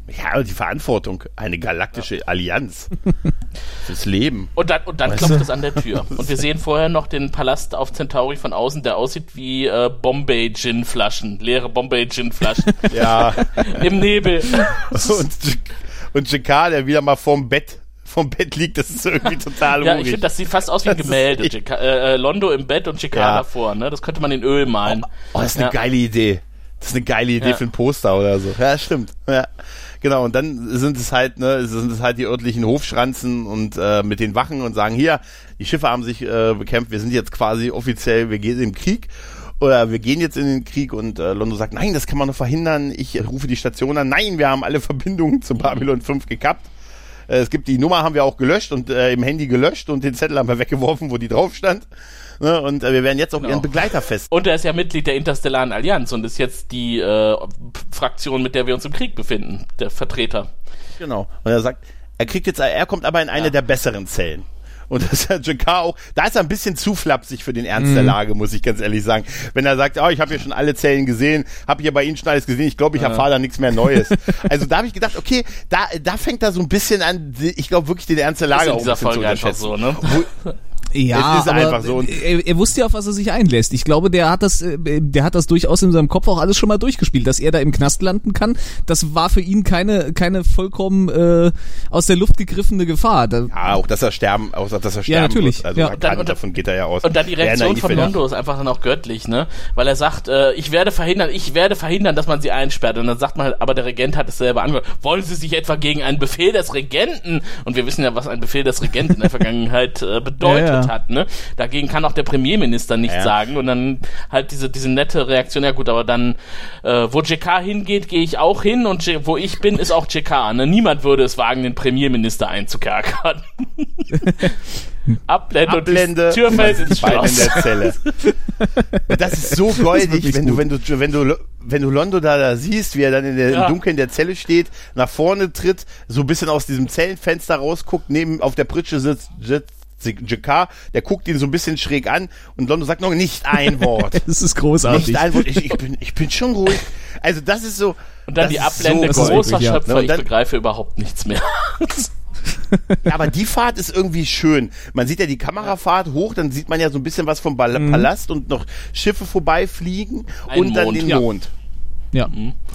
Ja, die Verantwortung, eine galaktische Allianz [laughs] fürs Leben. Und dann, und dann Weißt klopft du? es an der Tür. Und wir sehen vorher noch den Palast auf Centauri von außen, der aussieht wie äh, Bombay-Gin-Flaschen. Leere Bombay-Gin-Flaschen. [laughs] Ja, [laughs] Im Nebel. und, und Jakar, der wieder mal vorm Bett, vom Bett liegt, das ist irgendwie total Ja, ich urig. finde, das sieht fast aus wie ein Das Gemälde. Chica, äh, äh, Londo im Bett und Chica Ja. davor, ne? Das könnte man in Öl malen. Oh, das ist eine Ja. geile Idee. Das ist eine geile Idee Ja. für ein Poster oder so. Ja, stimmt. Ja. Genau, und dann sind es halt, ne, sind es halt die örtlichen Hofschranzen und äh, mit den Wachen und sagen, hier, die Schiffe haben sich äh, bekämpft, wir sind jetzt quasi offiziell, wir gehen den Krieg. Oder wir gehen jetzt in den Krieg und äh, Londo sagt, nein, das kann man nur verhindern. Ich rufe die Station an. Nein, wir haben alle Verbindungen zu Babylon 5 gekappt. Äh, es gibt die Nummer haben wir auch gelöscht und äh, im Handy gelöscht und den Zettel haben wir weggeworfen, wo die drauf stand. Ne, und äh, wir werden jetzt auch Genau. ihren Begleiter fest. Und er ist ja Mitglied der Interstellaren Allianz und ist jetzt die äh, Fraktion, mit der wir uns im Krieg befinden, der Vertreter. Genau. Und er sagt, er kriegt jetzt, er kommt aber in eine Ja. der besseren Zellen. Und das ist ja Jakar auch, da ist er ein bisschen zu flapsig für den Ernst der Lage, muss ich ganz ehrlich sagen. Wenn er sagt, oh, ich habe hier schon alle Zellen gesehen, habe hier bei Ihnen schon alles gesehen, ich glaube, ich erfahre da nichts mehr Neues. [laughs] also da habe ich gedacht, okay, da, da fängt er so ein bisschen an, ich glaube wirklich den Ernst der Lage Ist in auch ein dieser bisschen zu Folge einfach unterschätzen. so, ne? Wo, Ja, Es ist aber einfach so. Er, er wusste ja, auf was er sich einlässt. Ich glaube, der hat das, äh, der hat das durchaus in seinem Kopf auch alles schon mal durchgespielt, dass er da im Knast landen kann. Das war für ihn keine, keine vollkommen äh, aus der Luft gegriffene Gefahr. Da, ja, auch dass er sterben, auch dass er sterben natürlich, wird. Also ja. er Und dann- kann, und davon geht er ja aus. Und dann die Reaktion von Londo ist einfach dann auch göttlich, ne? Weil er sagt, äh, ich werde verhindern, ich werde verhindern, dass man sie einsperrt. Und dann sagt man halt, aber der Regent hat es selber angehört. Wollen Sie sich etwa gegen einen Befehl des Regenten? Und wir wissen ja, was ein Befehl des Regenten in der [laughs] Vergangenheit äh, bedeutet Ja, ja. Hat, ne? Dagegen kann auch der Premierminister nichts Ja. sagen. Und dann halt diese, diese nette Reaktion, ja gut, aber dann, äh, wo JK hingeht, gehe ich auch hin und J wo ich bin, ist auch JK. Ne? Niemand würde es wagen, den Premierminister einzukerkern. [laughs] Ablende, Ablende, und die Tür fällt ins Bein in Schloss. der Zelle. [laughs] Das ist so goldig, wirklich wenn du, wenn du, wenn du, wenn du Londo da, da siehst, wie er dann in der, Ja. im Dunkeln der Zelle steht, nach vorne tritt, so ein bisschen aus diesem Zellenfenster rausguckt, neben, auf der Pritsche sitzt, sitzt Jakar, der guckt ihn so ein bisschen schräg an und Londo sagt noch nicht ein [laughs] Wort. das ist großartig. nicht ein Wort. Ich, ich bin, ich bin schon ruhig. Also das ist so. Und dann die Ablende so Das ist großer ja. Schöpfer, Ne, und ich dann- begreife überhaupt nichts mehr. [laughs] Ja, aber die Fahrt ist irgendwie schön. Man sieht ja die Kamerafahrt hoch, dann sieht man ja so ein bisschen was vom Bal Palast und noch Schiffe vorbeifliegen Ein und dann Mond, den ja. Mond. ja.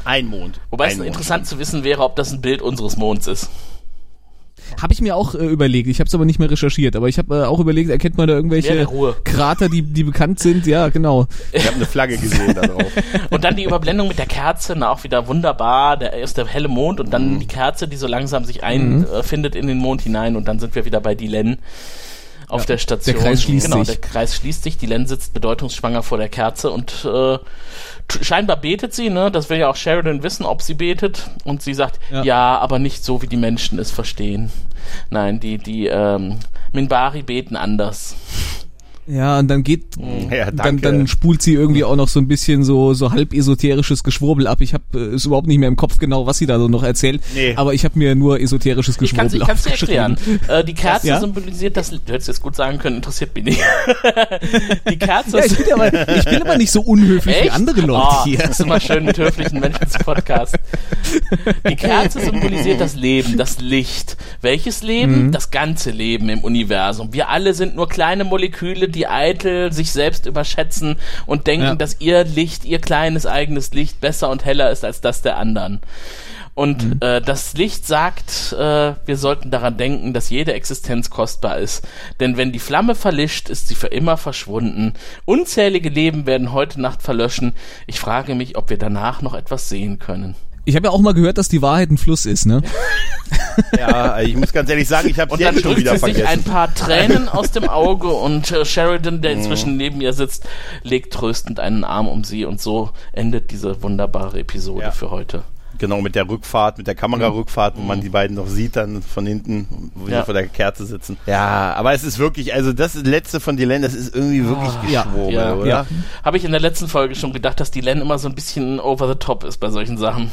Ein Mond. Wobei ein es Mond. interessant zu wissen wäre, ob das ein Bild unseres Monds ist. Habe ich mir auch äh, überlegt. Ich habe es aber nicht mehr recherchiert. Aber ich habe äh, auch überlegt, erkennt man da irgendwelche. Krater, die, die bekannt sind? Ja, genau. Ich habe eine Flagge gesehen da drauf. [laughs] Und dann die Überblendung mit der Kerze, na, auch wieder wunderbar. Der erst der helle Mond und dann Mhm. die Kerze, die so langsam sich einfindet in den Mond hinein und dann sind wir wieder bei Dylan auf der Station. der Kreis schließt genau, sich. der Kreis schließt sich. Dylan sitzt bedeutungsschwanger vor der Kerze und äh, scheinbar betet sie, ne? Das will ja auch Sheridan wissen, ob sie betet. Und sie sagt, Ja. ja, aber nicht so, wie die Menschen es verstehen. Nein, die, die ähm, Minbari beten anders. Ja, und dann geht, Ja, dann, dann spult sie irgendwie auch noch so ein bisschen so, so halb esoterisches Geschwurbel ab. Ich habe äh, ist überhaupt nicht mehr im Kopf genau, was sie da so noch erzählt. Nee. Aber ich habe mir nur esoterisches Ich kann es Geschwurbel dir erklären. Äh, die Kerze Ja? symbolisiert das. Du hättest jetzt gut sagen können, interessiert mich nicht. [laughs] die Kerze Ja, ich bin aber, [laughs] ich bin aber nicht so unhöflich wie Echt? andere Leute oh, hier. Das ist immer schön mit höflichen Menschen zu Podcast. Die Kerze symbolisiert das Leben, das Licht. Welches Leben? Mhm. Das ganze Leben im Universum. Wir alle sind nur kleine Moleküle, die eitel sich selbst überschätzen und denken, Ja. dass ihr Licht, ihr kleines eigenes Licht besser und heller ist als das der anderen. Und Mhm. äh, das Licht sagt, äh, wir sollten daran denken, dass jede Existenz kostbar ist. Denn wenn die Flamme verlischt, ist sie für immer verschwunden. Unzählige Leben werden heute Nacht verlöschen. Ich frage mich, ob wir danach noch etwas sehen können. Ich habe ja auch mal gehört, dass die Wahrheit ein Fluss ist, ne? Ja, ich muss ganz ehrlich sagen, ich habe Und jetzt dann schon wieder sie sich vergessen. ein paar Tränen aus dem Auge und äh, Sheridan, Mhm. der inzwischen neben ihr sitzt, legt tröstend einen Arm um sie und so endet diese wunderbare Episode Ja. für heute. Genau, mit der Rückfahrt, mit der Kamerarückfahrt, wo man die beiden noch sieht, dann von hinten, wo Ja. sie vor der Kerze sitzen. Ja, aber es ist wirklich, also das letzte von Dylan, das ist irgendwie wirklich ja, Geschwurbel, ja, oder? ja. Habe ich in der letzten Folge schon gedacht, dass die Len immer so ein bisschen over the top ist bei solchen Sachen.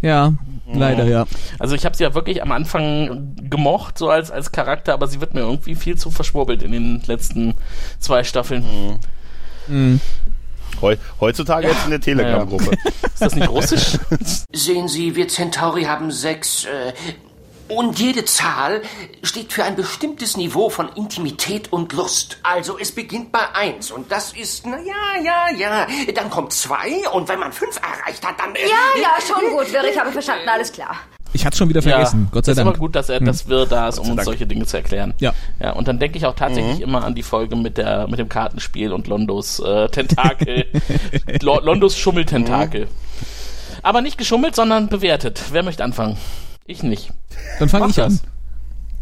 Ja, leider ja. Also ich habe sie ja wirklich am Anfang gemocht, so als, als Charakter, aber sie wird mir irgendwie viel zu verschwurbelt in den letzten zwei Staffeln. Heu heutzutage jetzt in der Telegram-Gruppe. Ist das nicht russisch? [laughs] Sehen Sie, wir Centauri haben sechs, äh, und jede Zahl steht für ein bestimmtes Niveau von Intimität und Lust. Also es beginnt bei eins und das ist, na ja, ja, ja. Dann kommt zwei und wenn man fünf erreicht hat, dann... äh, Ja, ja, schon gut, Wirr, ich habe verstanden, alles klar. Ich hatte schon wieder vergessen, Gott sei ist Dank. aber gut, dass er das wir da ist, um uns Dank. solche Dinge zu erklären. Ja. Ja, und dann denke ich auch tatsächlich immer an die Folge mit der mit dem Kartenspiel und Londos äh, Tentakel, [laughs] Lo Londos Schummeltentakel. Aber nicht geschummelt, sondern bewertet. Wer möchte anfangen? Ich nicht. Dann fange ich das. an.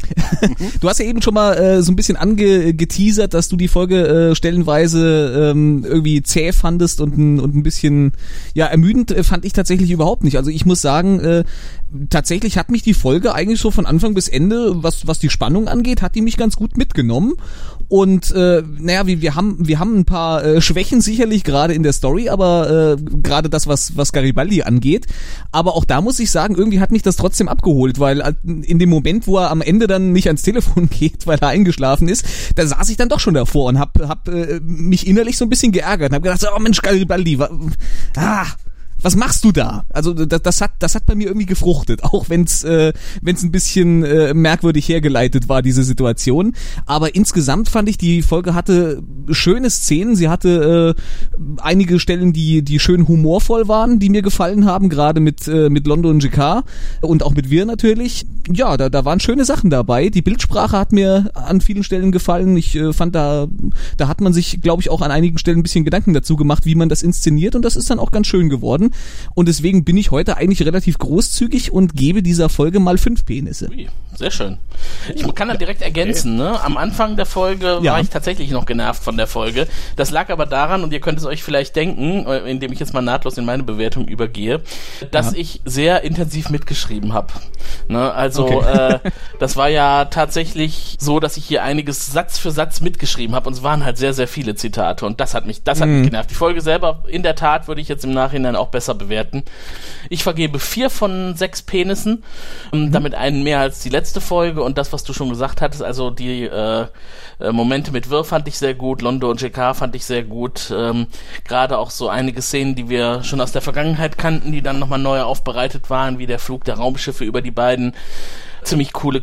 [laughs] Du hast ja eben schon mal äh, so ein bisschen angeteasert, dass du die Folge äh, stellenweise ähm, irgendwie zäh fandest und ein, und ein bisschen ja ermüdend äh, fand ich tatsächlich überhaupt nicht. Also ich muss sagen, äh, tatsächlich hat mich die Folge eigentlich so von Anfang bis Ende, was was die Spannung angeht, hat die mich ganz gut mitgenommen. Und äh, naja, wir, wir haben wir haben ein paar äh, Schwächen sicherlich gerade in der Story, aber äh, gerade das was was Garibaldi angeht. Aber auch da muss ich sagen, irgendwie hat mich das trotzdem abgeholt, weil äh, in dem Moment, wo er am Ende dann nicht ans Telefon [laughs] geht, weil er eingeschlafen ist, da saß ich dann doch schon davor und hab hab äh, mich innerlich so ein bisschen geärgert und hab gedacht, oh Mensch Garibaldi, ah, was machst du da? Also das, das hat das hat bei mir irgendwie gefruchtet, [laughs] auch wenn's äh, wenn's ein bisschen äh, merkwürdig hergeleitet war diese Situation. Aber insgesamt fand ich die Folge hatte schöne Szenen. Sie hatte äh, einige Stellen, die die schön humorvoll waren, die mir gefallen haben, gerade mit äh, mit Londo und JK und auch mit wir natürlich. Ja, da da waren schöne Sachen dabei. Die Bildsprache hat mir an vielen Stellen gefallen. Ich äh, fand da da hat man sich, glaube ich, auch an einigen Stellen ein bisschen Gedanken dazu gemacht, wie man das inszeniert und das ist dann auch ganz schön geworden. Und deswegen bin ich heute eigentlich relativ großzügig und gebe dieser Folge mal fünf Penisse. Ui, sehr schön. Ich kann da direkt ergänzen, ne? Am Anfang der Folge Ja. war ich tatsächlich noch genervt von der Folge. Das lag aber daran, und ihr könnt es euch vielleicht denken, äh, indem ich jetzt mal nahtlos in meine Bewertung übergehe, dass ich sehr intensiv mitgeschrieben habe. Ne? Also Okay. äh, [laughs] das war ja tatsächlich so, dass ich hier einiges Satz für Satz mitgeschrieben habe und es waren halt sehr, sehr viele Zitate und das hat mich, das hat mich genervt. Die Folge selber, in der Tat, würde ich jetzt im Nachhinein auch besser bewerten. Ich vergebe vier von sechs Penissen, ähm, damit einen mehr als die letzte Folge und das, was du schon gesagt hattest, also die äh, äh, Momente mit Wirr fand ich sehr gut, Londo und JK fand ich sehr gut, ähm, gerade auch so einige Szenen, die wir schon aus der Vergangenheit kannten, die dann nochmal neu aufbereitet waren, wie der Flug der Raumschiffe über die beiden ziemlich coole,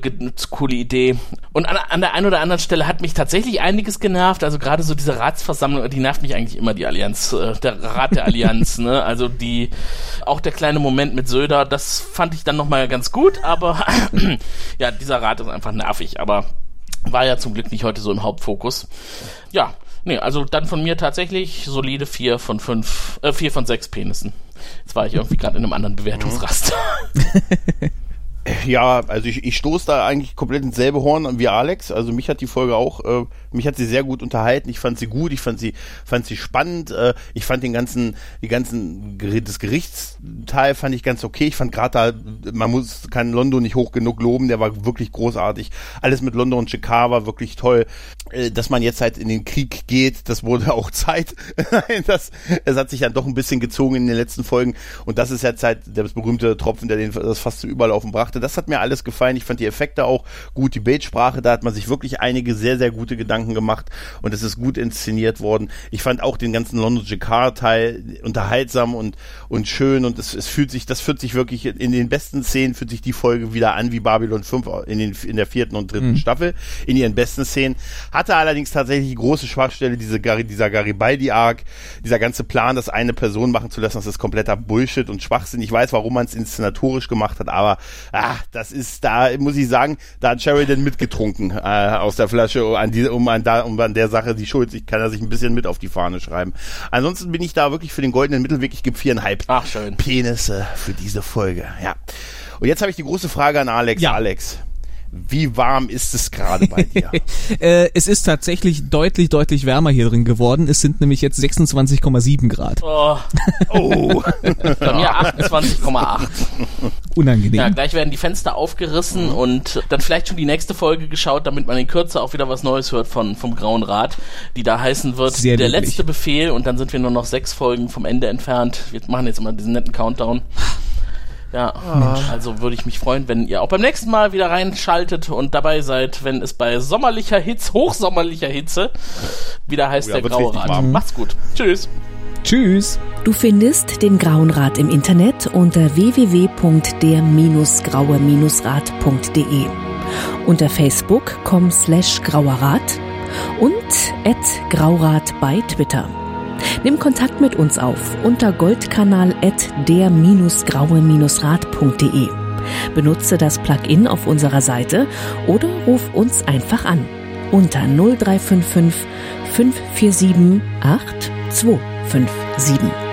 coole Idee. Und an, an der einen oder anderen Stelle hat mich tatsächlich einiges genervt. Also gerade so diese Ratsversammlung, die nervt mich eigentlich immer, die Allianz, äh, der Rat der Allianz, [laughs] ne? Also die, auch der kleine Moment mit Söder, das fand ich dann nochmal ganz gut, aber [clears throat] ja, dieser Rat ist einfach nervig, aber war ja zum Glück nicht heute so im Hauptfokus. Ja, nee, also dann von mir tatsächlich solide vier von fünf, äh, vier von sechs Penissen. Jetzt war ich irgendwie gerade in einem anderen Bewertungsraster. [laughs] Ja, also ich, ich stoße da eigentlich komplett ins selbe Horn wie Alex. Also mich hat die Folge auch, äh, mich hat sie sehr gut unterhalten. Ich fand sie gut, ich fand sie, fand sie spannend. Äh, ich fand den ganzen, die ganzen, das Gerichtsteil fand ich ganz okay. Ich fand gerade da, man muss, kann London nicht hoch genug loben, der war wirklich großartig. Alles mit London und Chicago war wirklich toll. Äh, dass man jetzt halt in den Krieg geht, das wurde auch [laughs] Zeit. das, es hat sich dann doch ein bisschen gezogen in den letzten Folgen. Und das ist jetzt halt der berühmte Tropfen, der den, das fast zu Überlaufen brachte. Das hat mir alles gefallen. Ich fand die Effekte auch gut, die Bildsprache, da hat man sich wirklich einige sehr, sehr gute Gedanken gemacht und es ist gut inszeniert worden. Ich fand auch den ganzen London Jacquard Teil unterhaltsam und, und schön und es, es fühlt sich, das fühlt sich wirklich in den besten Szenen fühlt sich die Folge wieder an wie Babylon 5 in den, in der vierten und dritten mhm. Staffel, in ihren besten Szenen. Hatte allerdings tatsächlich die große Schwachstelle, diese, dieser Garibaldi-Arc, dieser ganze Plan, das eine Person machen zu lassen, das ist kompletter Bullshit und Schwachsinn. Ich weiß, warum man es inszenatorisch gemacht hat, aber ah, das ist, da muss ich sagen, da hat Sheridan mitgetrunken äh, aus der Flasche, um an, die, um, an da, um an der Sache die Schuld, ich kann er sich ein bisschen mit auf die Fahne schreiben. Ansonsten bin ich da wirklich für den goldenen Mittelweg, ich gebe viereinhalb Ach, schön. Penisse für diese Folge, ja. Und jetzt habe ich die große Frage an Alex. Ja. Alex, wie warm ist es gerade bei dir? [laughs] äh, es ist tatsächlich deutlich, deutlich wärmer hier drin geworden. Es sind nämlich jetzt 26,7 Grad. Oh. oh. [laughs] bei mir 28,8. [laughs] Unangenehm. Ja, gleich werden die Fenster aufgerissen mhm. und dann vielleicht schon die nächste Folge geschaut, damit man in Kürze auch wieder was Neues hört von, vom Grauen Rat, die da heißen wird, Sehr der wirklich. letzte Befehl und dann sind wir nur noch sechs Folgen vom Ende entfernt. Wir machen jetzt immer diesen netten Countdown. Ja, Mensch. also würde ich mich freuen, wenn ihr auch beim nächsten Mal wieder reinschaltet und dabei seid, wenn es bei sommerlicher Hitze, hochsommerlicher Hitze, wieder heißt oh ja, der Graue Rat. Macht's gut. Tschüss. Tschüss. Du findest den Grauen Rat im Internet unter www.der-graue-rat.de, unter facebook.com slash grauerrat und at graurat bei Twitter. Nimm Kontakt mit uns auf unter goldkanal at der-graue-rat.de. Benutze das Plugin auf unserer Seite oder ruf uns einfach an unter 0355 547 8257.